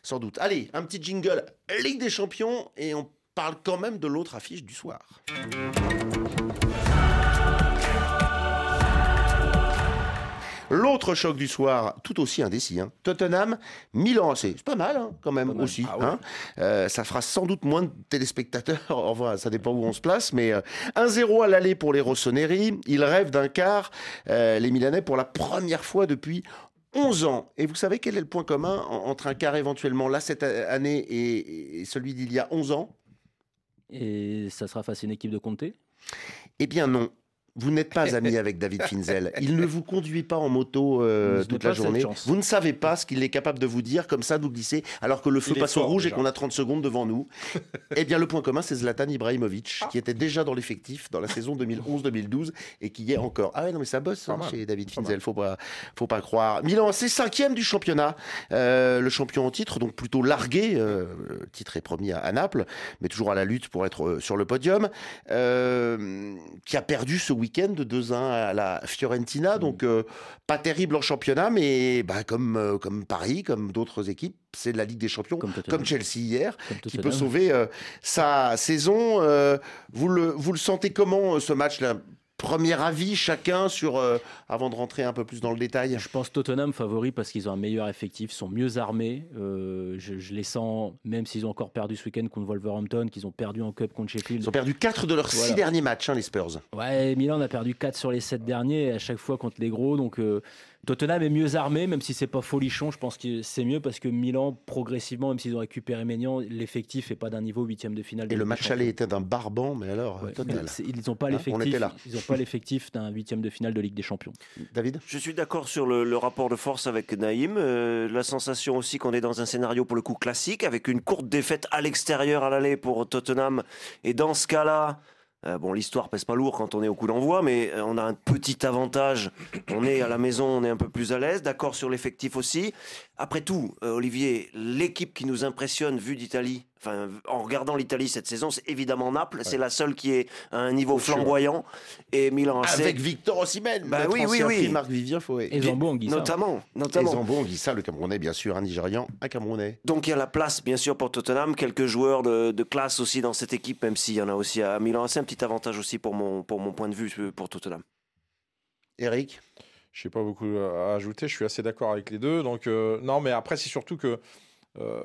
Sans doute. Allez, un petit jingle Ligue des Champions et on parle quand même de l'autre affiche du soir. L'autre choc du soir, tout aussi indécis, hein. Tottenham, Milan, c'est c'est pas mal hein, quand même Pas aussi. Ah ouais. hein. Euh, ça fera sans doute moins de téléspectateurs, enfin ça dépend où on se place, mais euh, 1-0 à l'aller pour les Rossoneri. Ils rêvent d'un quart, euh, les Milanais, pour la première fois depuis 11 ans. Et vous savez quel est le point commun en- entre un quart éventuellement là cette année et, et celui d'il y a 11 ans? Et ça sera face à une équipe de Comté Eh bien non. Vous n'êtes pas ami avec David Finzel. Il ne vous conduit pas en moto euh, toute la journée. Vous ne savez pas ce qu'il est capable de vous dire comme ça, nous glisser, alors que le feu passe au rouge et qu'on a 30 secondes devant nous. eh bien, le point commun, c'est Zlatan Ibrahimovic, Ah. qui était déjà dans l'effectif dans la saison 2011-2012 et qui y est encore. Ah ouais, non, mais ça bosse hein, chez David Finzel, faut pas, faut pas croire. Milan, c'est cinquième du championnat. Euh, le champion en titre, donc plutôt largué. euh, le titre est promis à, à Naples, mais toujours à la lutte pour être euh, sur le podium. Euh, qui a perdu ce week-end de 2-1 à la Fiorentina. Donc, euh, pas terrible en championnat, mais bah, comme, euh, comme Paris, comme d'autres équipes, c'est de la Ligue des Champions, Comme. Chelsea hier, Comme qui peut sauver euh, sa saison. Vous, le, vous le sentez comment, ce match-là? Premier avis chacun sur, euh, avant de rentrer un peu plus dans le détail. Je pense Tottenham favori parce qu'ils ont un meilleur effectif, sont mieux armés. Euh, je, je les sens, même s'ils ont encore perdu ce week-end contre Wolverhampton, qu'ils ont perdu en Cup contre Sheffield. Ils ont perdu 4 de leurs 6 Voilà. derniers matchs, hein, les Spurs. Ouais, Milan a perdu 4 sur les 7 derniers, à chaque fois contre les gros. Donc euh, Tottenham est mieux armé, même si c'est pas folichon. Je pense que c'est mieux parce que Milan, progressivement, même s'ils ont récupéré Maignan, l'effectif est pas d'un niveau huitième de finale. de Et le match aller était d'un barbant, mais alors, Ouais, total. mais c'est- ils n'ont pas Hein, l'effectif. Ils n'ont pas l'effectif d'un huitième de finale de Ligue des Champions. David? Je suis d'accord sur le, le rapport de force avec Naïm. Euh, la sensation aussi qu'on est dans un scénario pour le coup classique, avec une courte défaite à l'extérieur à l'aller pour Tottenham. Et dans ce cas-là, euh, bon, l'histoire pèse pas lourd quand on est au coup d'envoi, mais euh, on a un petit avantage. On est à la maison, on est un peu plus à l'aise. D'accord sur l'effectif aussi. Après tout, euh, Olivier, l'équipe qui nous impressionne vu d'Italie, enfin, en regardant l'Italie cette saison, c'est évidemment Naples. C'est la seule qui est à un niveau flamboyant. Et Milan AC, Avec Victor Osimhen, Bah oui, oui, ancien oui. Marc Vivien Fouet. Et Zambo Anguissa. notamment. Et notamment. Zambo Anguissa, le Camerounais, bien sûr, un Nigérian, un Camerounais. Donc il y a la place, bien sûr, pour Tottenham. Quelques joueurs de, de classe aussi dans cette équipe, même s'il y en a aussi à Milan. C'est un petit avantage aussi pour mon, pour mon point de vue euh, pour Tottenham. Eric? Je n'ai pas beaucoup à ajouter. Je suis assez d'accord avec les deux. Donc, euh, non, mais après, c'est surtout que euh,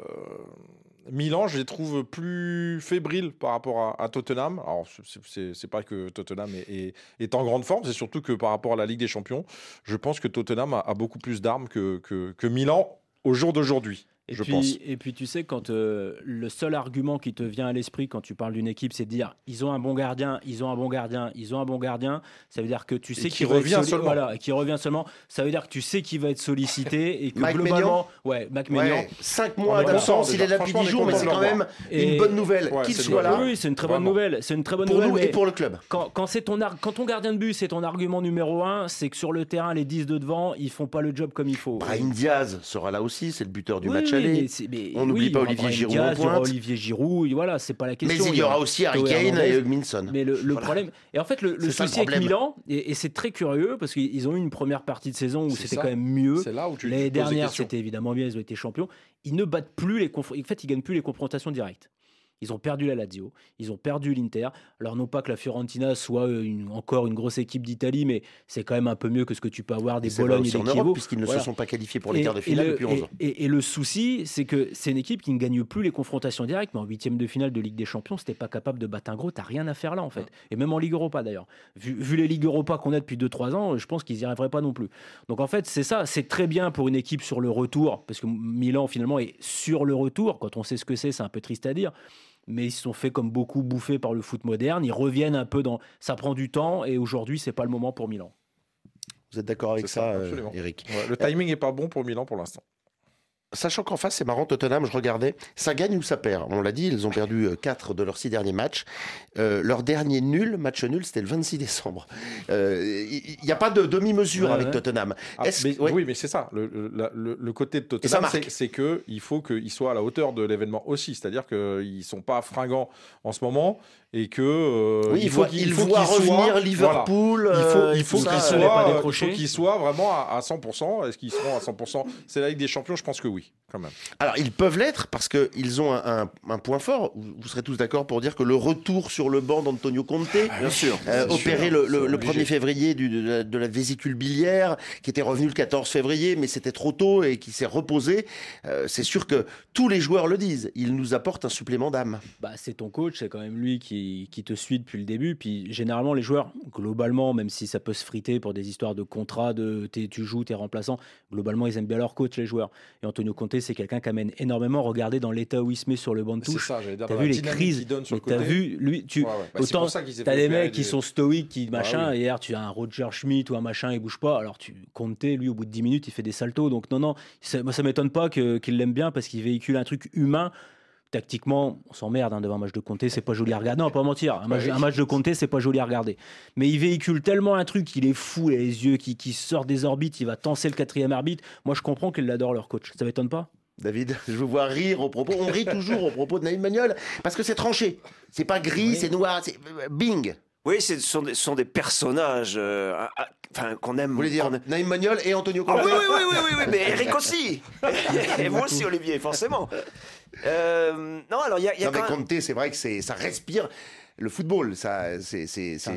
Milan, je les trouve plus fébriles par rapport à, Tottenham. Alors, c'est- pas que Tottenham est, en grande forme, c'est surtout que par rapport à la Ligue des Champions, je pense que Tottenham a, beaucoup plus d'armes que Milan au jour d'aujourd'hui. Et je puis, pense. et puis tu sais, quand euh, le seul argument qui te vient à l'esprit quand tu parles d'une équipe, c'est de dire ils ont un bon gardien, ils ont un bon gardien, ils ont un bon gardien, ça veut dire que tu sais qui qu'il va être revient soli- seulement. Voilà, qui revient seulement. Ça veut dire que tu sais qu'il va être sollicité et que Mike globalement, ouais, Mac Ouais, 5 On mois est d'absence, il est là depuis Franchement, 10 on est jours, mais c'est quand même Et- une bonne nouvelle Ouais, qu'il soit là. Oui, c'est une très bonne Vraiment. nouvelle. C'est une très bonne Pour nouvelle. nous et pour le club. quand, quand c'est ton ar- quand ton gardien de but, c'est ton argument numéro un, c'est que sur le terrain, les 10 de devant, ils font pas le job comme il faut. Brahim Diaz sera là aussi, c'est le buteur du match mais mais On n'oublie oui, pas Olivier Giroud Diaz, en il y aura pointe. Olivier Giroud, voilà, c'est pas la Mais question. il y aura aussi Harry Kane et Hugminson. Mais le, le problème, et en fait, le, souci avec. Milan, et, et c'est très curieux parce qu'ils ont eu une première partie de saison où c'était quand même mieux. C'est là où tu tu L'année dernière, c'était évidemment bien, ils ont été champions. Ils ne battent plus les En fait, ils gagnent plus les confrontations directes. Ils ont perdu la Lazio, ils ont perdu l'Inter. Alors non pas que la Fiorentina soit euh, une- encore une grosse équipe d'Italie, mais c'est quand même un peu mieux que ce que tu peux avoir des C'est vrai Bologne et des Chievo. puisqu'ils ne Voilà. se sont pas qualifiés pour les quarts de et finale le- depuis 11 ans. Et, et- et le souci, c'est que c'est une équipe qui ne gagne plus les confrontations directes, mais en huitième de finale de Ligue des Champions, si t'es pas capable de battre un gros, t'as rien à faire là en fait. Et même en Ligue Europa d'ailleurs. Vu, vu les Ligues Europa qu'on a depuis 2-3 ans, je pense qu'ils y arriveraient pas non plus. Donc en fait, c'est ça, c'est très bien pour une équipe sur le retour, parce que Milan finalement est sur le retour. Quand on sait ce que c'est, c'est un peu triste à dire. Mais ils se sont fait comme beaucoup bouffés par le foot moderne. Ils reviennent un peu dans. Ça prend du temps et aujourd'hui, c'est pas le moment pour Milan. Vous êtes d'accord avec ça, ça, euh, absolument. Eric? Ouais, le timing n'est pas bon pour Milan pour l'instant. Sachant qu'en face, c'est marrant, Tottenham, je regardais, ça gagne ou ça perd. On l'a dit, ils ont perdu 4 de leurs 6 derniers matchs. Euh, leur dernier nul, match nul, c'était le 26 décembre. Euh, Il n'y a pas de demi-mesure Ouais, avec ouais. Tottenham. Ah, Est-ce- mais- ouais. Oui, mais c'est ça. Le, le- côté de Tottenham, c'est- c'est que il faut qu'ils soient à la hauteur de l'événement aussi. C'est-à-dire qu'ils ne sont pas fringants en ce moment et que euh, Oui, il, faut voit, qu'ils- il faut voit qu'ils revenir soient- Liverpool. voilà. Il faut, euh, il faut il décroché. faut qu'ils soient vraiment à, à 100%. Est-ce qu'ils seront à 100% C'est la Ligue des Champions, je pense que oui, quand même. Alors, ils peuvent l'être parce qu'ils ont un, un- un point fort. Vous vous serez tous d'accord pour dire que le retour sur le banc d'Antonio Conte, Bien sûr. euh, c'est opéré sûr, le, le- c'est le obligé. 1er février du- de, la, de la vésicule biliaire, qui était revenu le 14 février, mais c'était trop tôt et qui s'est reposé, euh, c'est sûr que tous les joueurs le disent. Il nous apporte un supplément d'âme. Bah, c'est ton coach, c'est quand même lui qui, qui te suit depuis le début. Puis généralement, les joueurs, globalement, même si ça peut se friter pour des histoires de contrat, de t'es- tu joues, t'es remplaçant, globalement, ils aiment bien leur coach, les joueurs. Et Antonio Conte, c'est quelqu'un qui amène énormément. Regardez dans l'état où il se met sur le banc de touche. T'as vu les crises qu'il donne sur Mais le t'as vu, lui, tu, Ouais, ouais. Bah, autant t'as des mecs qui des- sont stoïques, qui Bah machin. oui. Hier, tu as un Roger Schmidt ou un machin, il bouge pas. Alors tu Conte, lui, au bout de 10 minutes, il fait des saltos. Donc non, non, ça- moi ça m'étonne pas qu'il l'aime bien parce qu'il véhicule un truc humain. Tactiquement, on s'emmerde hein, devant un match de Comté, c'est pas joli à regarder. Non, pas mentir. Un match, oui. un match de Comté, c'est pas joli à regarder. Mais il véhicule tellement un truc, il est fou, il a les yeux qui, qui sortent des orbites, il va tenser le quatrième arbitre. Moi, je comprends qu'ils l'adorent, leur coach. Ça m'étonne pas David, je vous vois rire au propos. On rit toujours au propos de Naïm Magnol parce que c'est tranché. C'est pas gris, Oui. c'est noir, c'est bing. Oui, ce sont des, ce sont des personnages euh, enfin, qu'on aime. Vous voulez dire aime. Naïm Magnol et Antonio Ah Conte oui, oui, oui, oui, oui, oui, mais Eric aussi. Et moi aussi, Olivier, forcément. Euh, non, alors il y a, y a Non, mais quand même- Conte, c'est vrai que c'est, ça respire le football. Ça, c'est,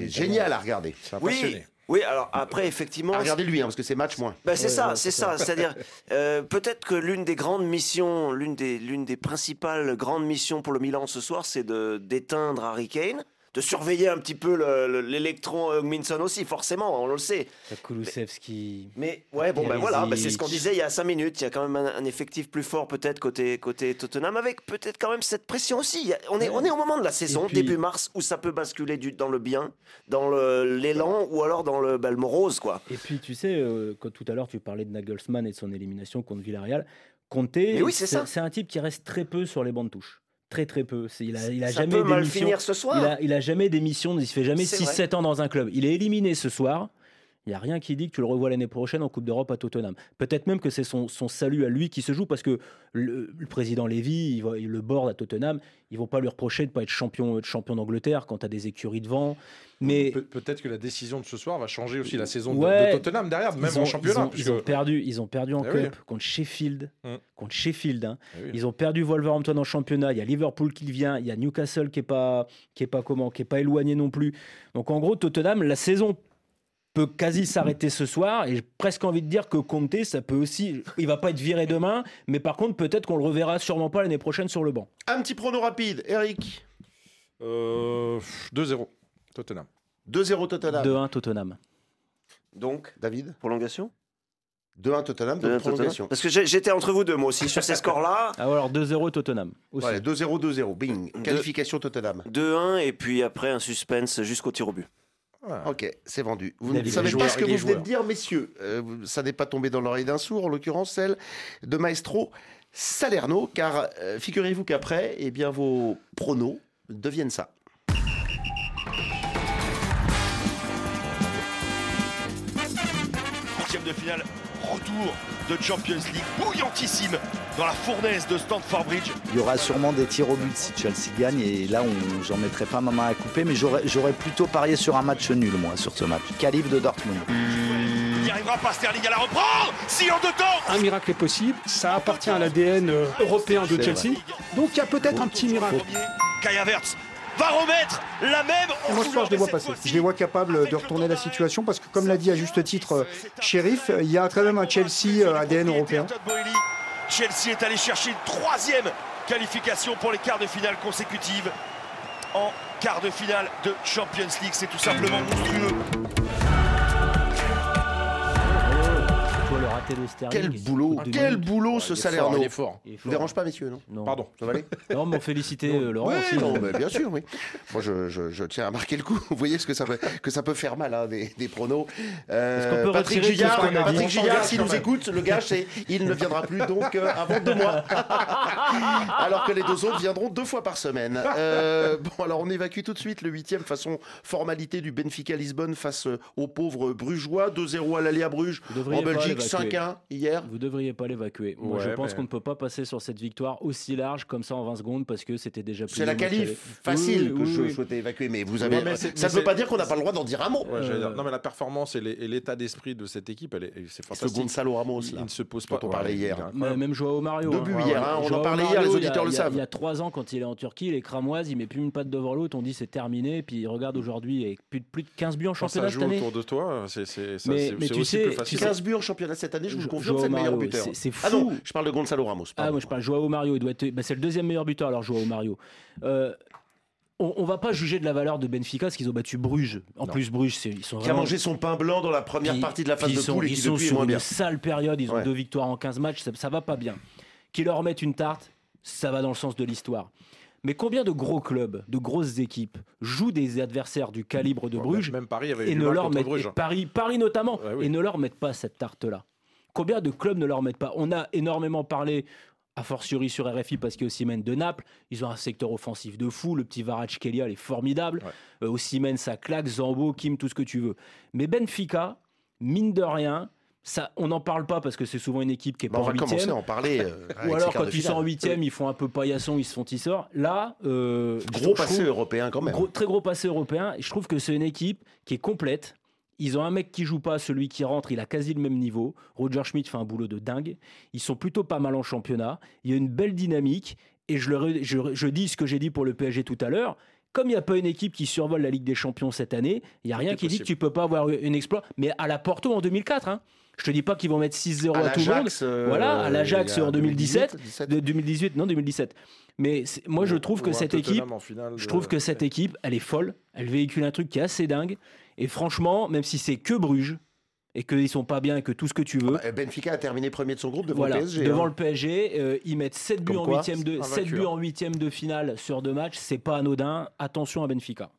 génial à regarder. Oui, oui, alors après, effectivement. À regarder lui, hein, parce que c'est match moins. Ben, c'est Ouais, ça, ouais, c'est ça. C'est-à-dire, euh, peut-être que l'une des grandes missions, l'une des, l'une des principales grandes missions pour le Milan ce soir, c'est de d'éteindre Harry Kane, de surveiller un petit peu le- le- l'électron Minson aussi, forcément, on le sait. Kulusevski. Mais ouais, bon, ben voilà, ben, c'est ce qu'on disait il y a cinq minutes. Il y a quand même un, un effectif plus fort peut-être côté côté Tottenham, avec peut-être quand même cette pression aussi. A- on est on est au moment de la saison, puis- début mars, où ça peut basculer du, dans le bien, dans l'élan, ou alors dans le, le morose, quoi. Et puis, tu sais, euh, quand tout à l'heure, tu parlais de Nagelsmann et de son élimination contre Villarreal. Conte, Mais oui, c'est un type qui reste très peu sur les bancs de touche. Très, très peu. Il a, il a ça jamais peut mal finir ce soir. Il a, il a jamais d'émission, il se fait jamais C'est 6-7 ans dans un club. Il est éliminé ce soir. Il n'y a rien qui dit que tu le revois l'année prochaine en Coupe d'Europe à Tottenham. Peut-être même que c'est son, son salut à lui qui se joue parce que le, le président Lévy, il, va- il le borde à Tottenham. Ils vont pas lui reprocher de ne pas être champion, de champion d'Angleterre quand tu as des écuries devant. Mais Pe- Peut-être que la décision de ce soir va changer aussi la saison de- Ouais. de, Tottenham derrière, même ont, en championnat. Ils ont, puisque- ils ont perdu, ils ont perdu en Eh Cup oui. contre Sheffield. Mm. Contre Sheffield. hein. Eh oui. Ils ont perdu Wolverhampton en championnat. Il y a Liverpool qui vient. Il y a Newcastle qui est pas, qui est pas comment, qui est pas éloigné non plus. Donc en gros, Tottenham, la saison peut quasi s'arrêter ce soir. Et j'ai presque envie de dire que Conte, ça peut aussi. Il va pas être viré demain, mais par contre, peut-être qu'on le reverra sûrement pas l'année prochaine sur le banc. Un petit prono rapide, Eric. Euh, 2-0, Tottenham. 2-0 Tottenham. 2-1 Tottenham. Donc, David prolongation 2-1 Tottenham, de 2-1 prolongation. Tottenham Parce que j'étais entre vous deux, moi aussi, sur ces scores-là. Ah, alors 2-0 Tottenham. Aussi. Ouais, 2-0, 2-0, bing. Qualification Tottenham. 2-1 et puis après un suspense jusqu'au tir au but. Ok, c'est vendu. Vous David, ne savez pas ce que vous venez de dire, messieurs. Euh, ça n'est pas tombé dans l'oreille d'un sourd, en l'occurrence celle de Maestro Salerno, car euh, figurez-vous qu'après, eh bien, vos pronos deviennent ça. Huitième de finale, retour de Champions League bouillantissime dans la fournaise de Stamford Bridge. Il y aura sûrement des tirs au but si Chelsea gagne et là on, j'en mettrai pas ma main à couper mais j'aurais, plutôt parié sur un match nul moi sur ce match. Calife de Dortmund. Il n'y arrivera pas Sterling à la reprendre Si en deux temps Un miracle est possible, ça appartient à l'ADN euh, européen de Chelsea. Donc il y a peut-être un petit miracle. Kai Havertz va remettre la même Et moi je les vois passer. Je les vois capables de retourner la situation parce que comme l'a dit à juste titre Sheriff, il y a quand même un Chelsea euh, ADN européen. Chelsea est allé chercher une troisième qualification pour les quarts de finale consécutives en quart de finale de Champions League. C'est tout simplement monstrueux. Quel boulot, quel boulot ce salaire Il est fort. Je dérange pas, messieurs, non Pardon. Ça va aller Non, mais féliciter Laurent aussi. Non, bien sûr, oui. Moi, je, tiens à marquer le coup. Vous voyez ce que ça peut, faire mal, hein, des, pronos. Euh, Patrick Gigard, Patrick s'il nous écoute, le gage, c'est il ne viendra plus donc euh, avant deux mois. alors que les deux autres viendront deux fois par semaine. Euh, bon, alors on évacue tout de suite le huitième façon formalité du Benfica Lisbonne face aux pauvres brugeois. 2-0 à l'aller à Bruges en Belgique, 5 Hier. Vous devriez pas l'évacuer. Moi, je pense qu'on ne peut pas passer sur cette victoire aussi large comme ça en 20 secondes parce que c'était déjà plus. C'est la qualif facile oui, que je souhaitais évacuer, mais vous avez. Ça ne veut pas dire qu'on n'a pas le droit d'en dire un mot. Euh, non, mais la performance et l'état d'esprit de cette équipe, elle est, c'est fantastique. Ce Gonzalo Ramos, là. Il ne se pose pas. On parlait hier. Même Joao Mario. Deux hein. buts hier. Hein, on en parlait hier. Les auditeurs le savent. Il y a trois ans, quand il est en Turquie, les Cramoises, il met plus une patte devant l'autre. On dit c'est terminé. Puis il regarde aujourd'hui, avec plus de 15 buts en championnat cette année. Ça joue autour de toi. C'est aussi plus facile. 15 buts en championnat cette année je vous confirme, c'est le meilleur Mario, buteur. c'est- c'est Ah non, fou. je parle de Gonzalo Ramos. Ah, moi je parle Joao Mario, il doit être. bah, c'est le deuxième meilleur buteur alors Joao Mario. Euh, on, on va pas juger de la valeur de Benfica parce qu'ils ont battu Bruges. En Non. plus Bruges, c'est- ils sont Qui a mangé son pain blanc dans la première Puis- partie de la phase de ils sont, poule et ils qui sont depuis est sur une bien. sale période, ils ont Ouais. deux victoires en 15 matchs, ça, ça va pas bien. Qu'ils leur mettent une tarte, ça va dans le sens de l'histoire. Mais combien de gros clubs, de grosses équipes jouent des adversaires du calibre de Bruges Même Paris avait eu et du ne leur mettent Bruges. et Paris, Paris notamment, Ouais, oui. et ne leur mettent pas cette tarte-là? Combien de clubs ne leur mettent pas? On a énormément parlé, a fortiori sur RFI parce qu'il y a Osimhen de Naples, ils ont un secteur offensif de fou, le petit Varach-Kelia, il est formidable. Ouais. Euh, Osimhen, ça claque, Zambo, Kim, tout ce que tu veux. Mais Benfica, mine de rien, ça, on n'en parle pas parce que c'est souvent une équipe qui est Bah, pas on en va commencer huitième. à en parler. euh, Ou alors quand ils sont en huitième, ils font un peu paillasson, ils se font tisseurs. Là, euh, Gros passé trouve- européen quand même. Gros- très gros passé européen. Je trouve que c'est une équipe qui est complète. Ils ont un mec qui joue pas, celui qui rentre, il a quasi le même niveau. Roger Schmidt fait un boulot de dingue. Ils sont plutôt pas mal en championnat. Il y a une belle dynamique. Et je, le ré- je, je dis ce que j'ai dit pour le PSG tout à l'heure. Comme il n'y a pas une équipe qui survole la Ligue des Champions cette année, il n'y a rien qui dit que tu peux pas avoir une exploit. Mais à la Porto en 2004, hein. Je te dis pas qu'ils vont mettre 6-0 à, À tout le monde. euh, voilà, à l'Ajax en 2017. 2017. De 2018, non 2017. Mais moi, je Ou- trouve ou que cette équipe, je trouve que cette équipe, elle est folle. Elle véhicule un truc qui est assez dingue. Et franchement, même si c'est que Bruges et qu'ils sont pas bien et que tout ce que tu veux, Bah, Benfica a terminé premier de son groupe devant voilà, le PSG. devant hein. le PSG, euh, ils mettent 7 buts Comme en quoi, huitième de c'est 7 buts invaincu, en huitième de finale sur deux matchs, c'est pas anodin. Attention à Benfica.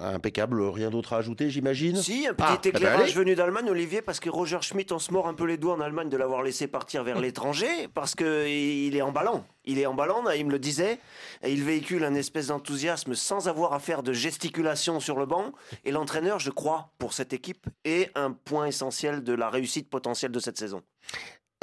Impeccable, rien d'autre à ajouter, j'imagine. Si, un petit Ah, bah, éclairage venu d'Allemagne, Olivier, parce que Roger Schmidt, on se mord un peu les doigts en Allemagne de l'avoir laissé partir vers l'étranger, parce qu'il est emballant. Il est emballant, Naïm le disait, et il véhicule un espèce d'enthousiasme sans avoir à faire de gesticulation sur le banc. Et l'entraîneur, je crois, pour cette équipe, est un point essentiel de la réussite potentielle de cette saison.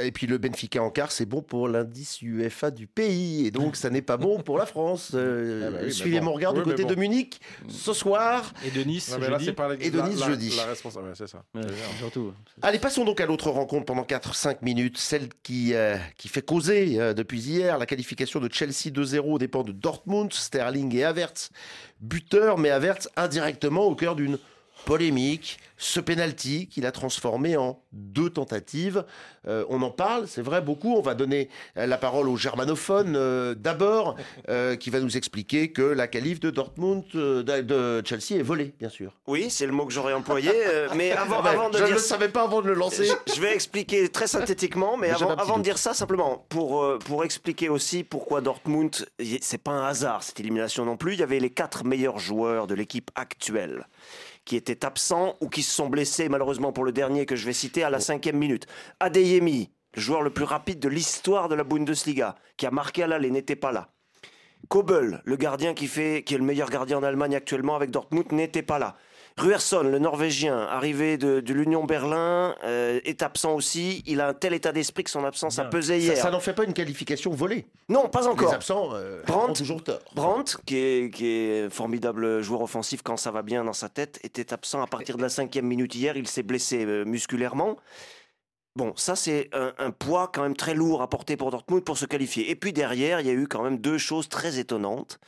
Et puis le Benfica en quart, c'est bon pour l'indice UEFA du pays. Et donc, ça n'est pas bon pour la France. Euh, Ah bah oui, suivez bon. mon regard du Oui, côté bon. de Munich ce soir. Et de Nice, Ouais, là, jeudi. la- Et de Nice la- jeudi. La responsable, c'est ça. Ouais, surtout. Allez, passons donc à l'autre rencontre pendant 4-5 minutes, celle qui, euh, qui fait causer euh, depuis hier. La qualification de Chelsea 2-0 dépend de Dortmund, Sterling et Havertz, buteur, mais Havertz indirectement au cœur d'une polémique, ce penalty qu'il a transformé en deux tentatives. Euh, on en parle, c'est vrai, beaucoup. On va donner la parole au germanophone euh, d'abord, euh, qui va nous expliquer que la qualif de Dortmund, de Chelsea est volée, bien sûr. Oui, c'est le mot que j'aurais employé. mais avant, Ouais, avant de je ne le savais pas avant de le lancer. Je, vais expliquer très synthétiquement, mais avant, avant de dire ça, simplement, pour, pour expliquer aussi pourquoi Dortmund, c'est pas un hasard cette élimination non plus. Il y avait les quatre meilleurs joueurs de l'équipe actuelle qui étaient absents ou qui se sont blessés, malheureusement pour le dernier que je vais citer, à la cinquième minute. Adeyemi, le joueur le plus rapide de l'histoire de la Bundesliga, qui a marqué à l'aller, n'était pas là. Kobel, le gardien qui, fait, qui est le meilleur gardien en Allemagne actuellement avec Dortmund, n'était pas là. Ruerson, le Norvégien, arrivé de, de l'Union Berlin, euh, est absent aussi. Il a un tel état d'esprit que son absence a pesé Ça, hier. ça n'en fait pas une qualification volée. Non, pas encore. Les absents euh, Brandt, ont toujours tort. Brandt, qui est, qui est formidable joueur offensif quand ça va bien dans sa tête, était absent à partir de la cinquième minute hier. Il s'est blessé euh, musculairement. Bon, ça c'est un, un poids quand même très lourd à porter pour Dortmund pour se qualifier. Et puis derrière, il y a eu quand même deux choses très étonnantes.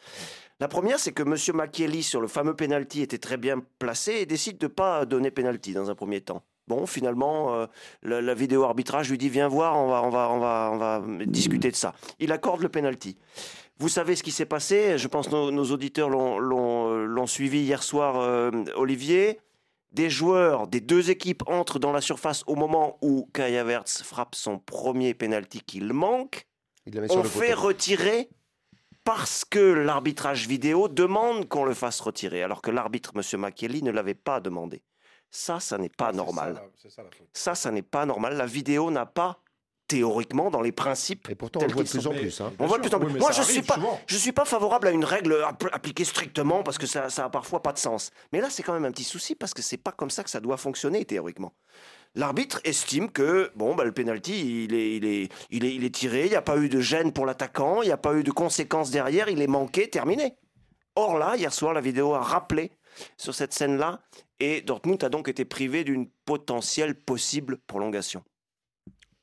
La première, c'est que M. Macchielli, sur le fameux penalty, était très bien placé et décide de ne pas donner penalty dans un premier temps. Bon, finalement, euh, la, la vidéo arbitrage lui dit Viens voir, on va, on, va, on, va, on va discuter de ça. Il accorde le penalty. Vous savez ce qui s'est passé Je pense que nos, nos auditeurs l'ont- euh, l'ont suivi hier soir, euh, Olivier. Des joueurs des deux équipes entrent dans la surface au moment où Kai Havertz frappe son premier penalty qu'il manque. Il On fait retirer parce que l'arbitrage vidéo demande qu'on le fasse retirer, alors que l'arbitre, M. Macchielli, ne l'avait pas demandé. Ça, ça n'est pas normal. Ça. Ça, ça n'est pas normal. La vidéo n'a pas, théoriquement, dans les principes. Et pourtant, on voit de plus en plus. hein. On voit de plus en plus. Moi, je suis arrive pas, souvent. je suis pas favorable à une règle app- appliquée strictement parce que ça, ça a parfois pas de sens. Mais là, c'est quand même un petit souci parce que c'est pas comme ça que ça doit fonctionner théoriquement. L'arbitre estime que bon, bah, le penalty, il est, il est, il est, il est tiré. Il n'y a pas eu de gêne pour l'attaquant. Il n'y a pas eu de conséquences derrière. Il est manqué, terminé. Or là, hier soir, la vidéo a rappelé sur cette scène-là et Dortmund a donc été privé d'une potentielle possible prolongation.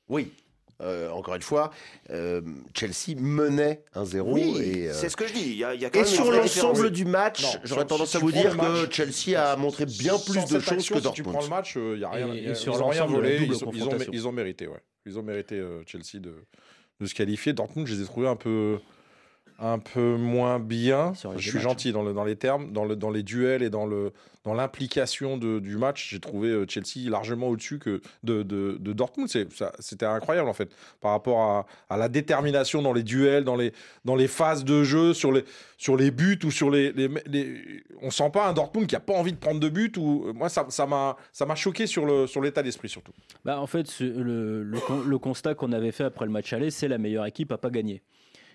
Oui. Euh, encore une fois, euh, Chelsea menait 1-0. Oui, et, euh, c'est ce que je dis. Il y a, il y a quand Et même sur l'ensemble du match, j'aurais tendance si à vous dire match, que Chelsea a montré bien plus de choses action, que Si tu Dortmund. prends le match, il y a rien. Ils sur ont rien volé. Ils, ont- ils ont, confrontation. ils ont mérité, ouais. Ils ont mérité euh, Chelsea de, de se qualifier. Dortmund, je les ai trouvés un peu, un peu moins bien. Je suis matchs. gentil dans, le, dans les termes, dans, le, dans les duels et dans le dans l'implication du match. J'ai trouvé euh, Chelsea largement au-dessus que de, de, de Dortmund. C'était incroyable en fait par rapport à, à la détermination dans les duels, dans les dans les phases de jeu, sur les sur les buts ou sur les, les, les- on sent pas un Dortmund qui a pas envie de prendre de but ou moi ça m'a ça m'a choqué sur le sur l'état d'esprit surtout. Bah, en fait, ce- le, le con- le constat qu'on avait fait après le match aller, c'est la meilleure équipe à pas gagner.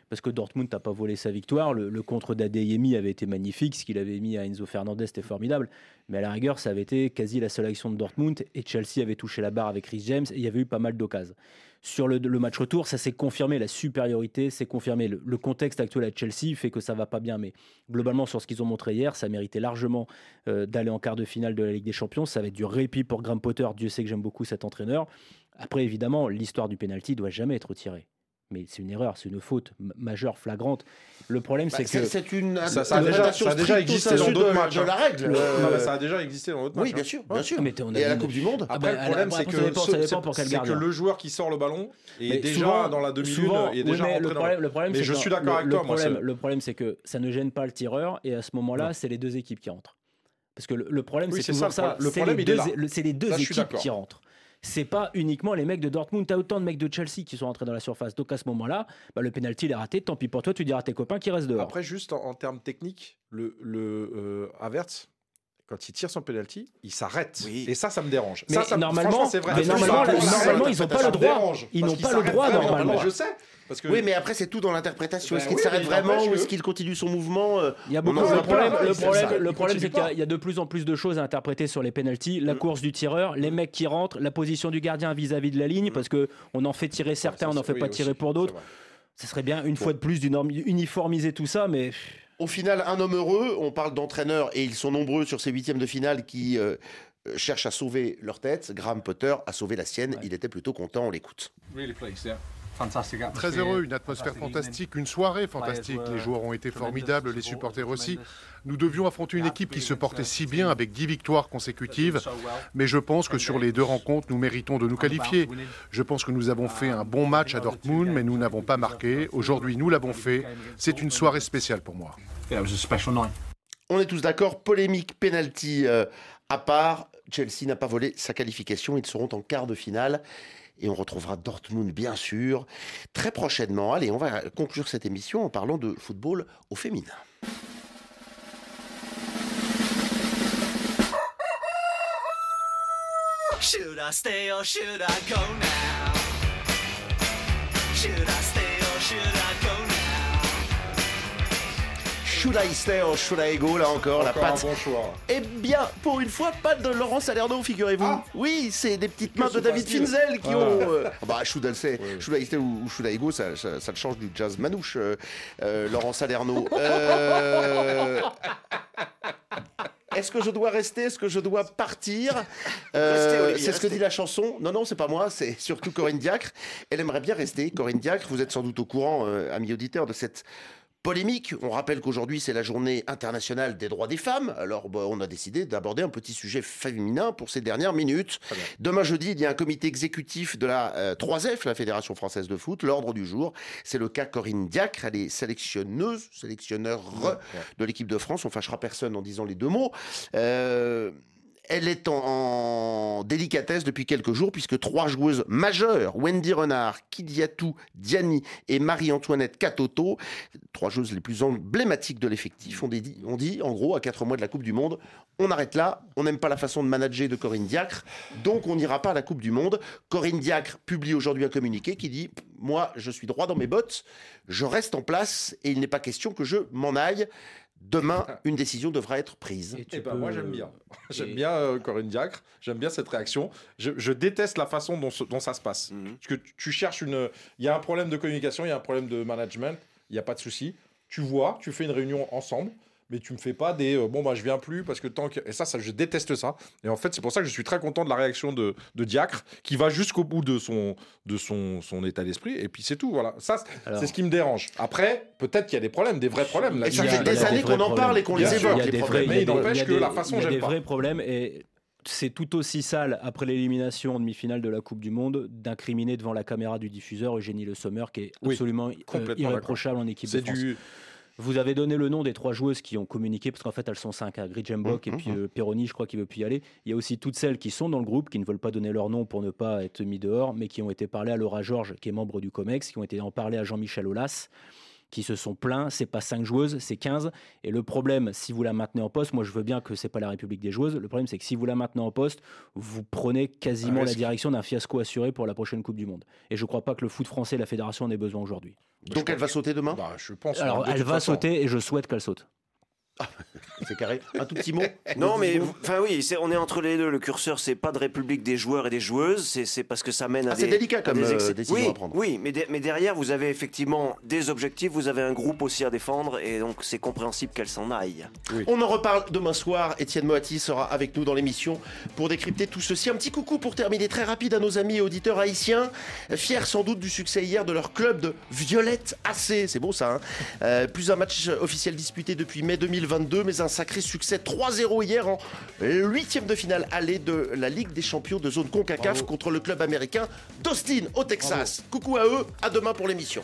Parce que Dortmund n'a pas volé sa victoire. Le, contre d'Adeyemi avait été magnifique. Ce qu'il avait mis à Enzo Fernandez, c'était formidable. Mais à la rigueur, ça avait été quasi la seule action de Dortmund. Et Chelsea avait touché la barre avec Chris James. Et il y avait eu pas mal d'occasions. Sur le, match retour, ça s'est confirmé. La supériorité s'est confirmée. Le, le contexte actuel à Chelsea fait que ça va pas bien. Mais globalement, sur ce qu'ils ont montré hier, ça méritait largement euh, d'aller en quart de finale de la Ligue des Champions. Ça va être du répit pour Graham Potter. Dieu sait que j'aime beaucoup cet entraîneur. Après, évidemment, l'histoire du penalty doit jamais être tirée. Mais c'est une erreur, c'est une faute majeure, flagrante. Le problème, Bah, c'est que. c'est une Ça, ça a déjà, ça a déjà existé dans d'autres matchs. de la hein. règle. Le- Euh, non, mais ça a déjà existé dans d'autres matchs. Oui, bien hein. sûr, bien sûr. Mais on a Et à la Coupe du Monde. Après, Ah le bah, problème, après, c'est que, dépend- ce- ça dépend c'est- pour quel c'est que le joueur qui sort le ballon est Mais déjà souvent- dans la demi-lune oui, déjà mais rentré le dans problème, le problème, Mais c'est je que suis le- d'accord avec le toi, Problème, le problème, c'est que ça ne gêne pas le tireur et à ce moment-là, c'est les deux équipes qui rentrent. Parce que le, le problème, Oui, c'est toujours ça, le problème. Le c'est problème, les est deux, le- équipes qui rentrent. C'est pas uniquement les mecs de Dortmund. T'as autant de mecs de Chelsea qui sont rentrés dans la surface. Donc à ce moment-là, bah, le penalty est raté. Tant pis pour toi, tu diras à tes copains qui restent dehors. Après, juste en, termes techniques, le, le euh, quand il tire son penalty, il s'arrête. Oui. Et ça, ça me dérange. Mais ça, ça me- normalement- c'est vrai. mais normalement, ça- ils ont ça pas le droit. Ils n'ont qu'il pas le droit, normalement. Je sais. Parce que Oui, mais après, c'est tout dans l'interprétation. Est-ce Ben qu'il oui, s'arrête vraiment ou est-ce qu'il continue son mouvement euh, Il y a beaucoup le problème, le problème, le problème, c'est qu'il y a- de plus en plus de choses à interpréter sur les penalties. La course du tireur, les mecs qui rentrent, la position du gardien vis-à-vis de la ligne, parce que on en fait tirer certains, ça, on n'en fait oui, pas aussi, tirer pour d'autres. Ce serait bien une fois de plus d'uniform- uniformiser tout ça, mais Au final, un homme heureux. On parle d'entraîneurs et ils sont nombreux sur ces huitièmes de finale qui euh, euh, cherchent à sauver leur tête. Graham Potter a sauvé la sienne. Il était plutôt content. On l'écoute. really pleased, yeah. Très heureux, une atmosphère fantastique, une soirée fantastique. Les joueurs ont été formidables, les supporters aussi. Nous devions affronter une équipe qui se portait si bien avec 10 victoires consécutives, mais je pense que sur les deux rencontres, nous méritons de nous qualifier. Je pense que nous avons fait un bon match à Dortmund, mais nous n'avons pas marqué. Aujourd'hui, nous l'avons fait. C'est une soirée spéciale pour moi. On est tous d'accord, polémique, penalty euh, à part. Chelsea n'a pas volé sa qualification. Ils seront en quart de finale. Et on retrouvera Dortmund, bien sûr, très prochainement. Allez, on va conclure cette émission en parlant de football au féminin. Should I stay or should I go Là encore, la Encore un patte. bon choix. Eh bien, pour une fois, pas de Laurent Salerno, figurez-vous. Oui, c'est des petites mains de David Finzel qui Ah. ont. euh, ah bah, should I stay, should I stay ou, ou should I go, ça, ça, ça le change du jazz manouche, euh, euh, Laurent Salerno. Est-ce que je dois rester Est-ce que je dois partir? Euh, C'est ce que dit la chanson. Non, non, c'est pas moi, c'est surtout Corinne Diacre. Elle aimerait bien rester. Corinne Diacre, vous êtes sans doute au courant, euh, amis auditeurs, de cette polémique. On rappelle qu'aujourd'hui, c'est la journée internationale des droits des femmes. Alors, bah, on a décidé d'aborder un petit sujet féminin pour ces dernières minutes. Demain jeudi, il y a un comité exécutif de la euh, 3F, la Fédération française de foot. L'ordre du jour, c'est le cas Corinne Diacre. Elle est sélectionneuse, sélectionneur de l'équipe de France. On fâchera personne en disant les deux mots. Euh, elle est en, délicatesse depuis quelques jours puisque trois joueuses majeures, Wendy Renard, Kidiatou Diani et Marie-Antoinette Katoto, trois joueuses les plus emblématiques de l'effectif, on dit, dit en gros à quatre mois de la Coupe du Monde, on arrête là, on n'aime pas la façon de manager de Corinne Diacre, donc on n'ira pas à la Coupe du Monde. Corinne Diacre publie aujourd'hui un communiqué qui dit Moi, je suis droit dans mes bottes, je reste en place et il n'est pas question que je m'en aille. Demain, une décision devra être prise. Eh ben, moi j'aime bien. J'aime bien euh, Corinne Diacre, j'aime bien cette réaction. Je, je déteste la façon dont, ce- dont ça se passe. Parce que tu, tu cherches une. Il y a un problème de communication, il y a un problème de management, il n'y a pas de souci. Tu vois, tu fais une réunion ensemble, mais tu me fais pas des. euh, bon, bah je viens plus parce que tant que. Et ça, ça je déteste ça. Et en fait, c'est pour ça que je suis très content de la réaction de, de Diacre qui va jusqu'au bout de son, de son, son état d'esprit. Et puis c'est tout, voilà. Ça, c'est- ce qui me dérange. Après, peut-être qu'il y a des problèmes, des vrais problèmes. Et ça fait des années qu'on en parle et qu'on les évoque, Il y a les des problèmes. vrais- Mais il des- n'empêche que des- la façon, Il y a j'aime des pas. vrais problèmes et c'est tout aussi sale après l'élimination en demi-finale de la Coupe du Monde d'incriminer devant la caméra du diffuseur Eugénie Le Sommer qui est Oui, absolument euh, complètement irréprochable en équipe de C'est France. du. Vous avez donné le nom des trois joueuses qui ont communiqué, parce qu'en fait elles sont cinq, à Gridjembok Mmh, et puis mmh. euh, Perroni, je crois qu'il veut plus y aller. Il y a aussi toutes celles qui sont dans le groupe, qui ne veulent pas donner leur nom pour ne pas être mis dehors, mais qui ont été parlées à Laura Georges, qui est membre du COMEX, qui ont été en parler à Jean-Michel Aulas, qui se sont plaints. C'est pas cinq joueuses, c'est 15. Et le problème, si vous la maintenez en poste, moi je veux bien que c'est pas la République des joueuses. Le problème, c'est que si vous la maintenez en poste, vous prenez quasiment Un la direction d'un fiasco assuré pour la prochaine Coupe du Monde. Et je crois pas que le foot français et la fédération en aient besoin aujourd'hui. Donc elle va sauter demain? Bah, je pense. Alors, de elle va façon. sauter et je souhaite qu'elle saute. C'est carré. Un tout petit mot Non, mais enfin oui, on est entre les deux. Le curseur, c'est pas de république des joueurs et des joueuses, c'est parce que ça mène à Ah, des. c'est délicat comme, des euh, décision oui, à prendre. Oui, mais, de- mais derrière, vous avez effectivement des objectifs, vous avez un groupe aussi à défendre, et donc c'est compréhensible qu'elle s'en aille. On en reparle demain soir. Étienne Moati sera avec nous dans l'émission pour décrypter tout ceci. Un petit coucou pour terminer très rapide à nos amis et auditeurs haïtiens, fiers sans doute du succès hier de leur club de Violette AC. C'est beau ça. Hein Euh, plus un match officiel disputé depuis mai 2022, mais un sacré succès 3-0 hier en huitième de finale aller de la Ligue des champions de zone CONCACAF contre le club américain d'Austin au Texas. Coucou à eux. À demain pour l'émission.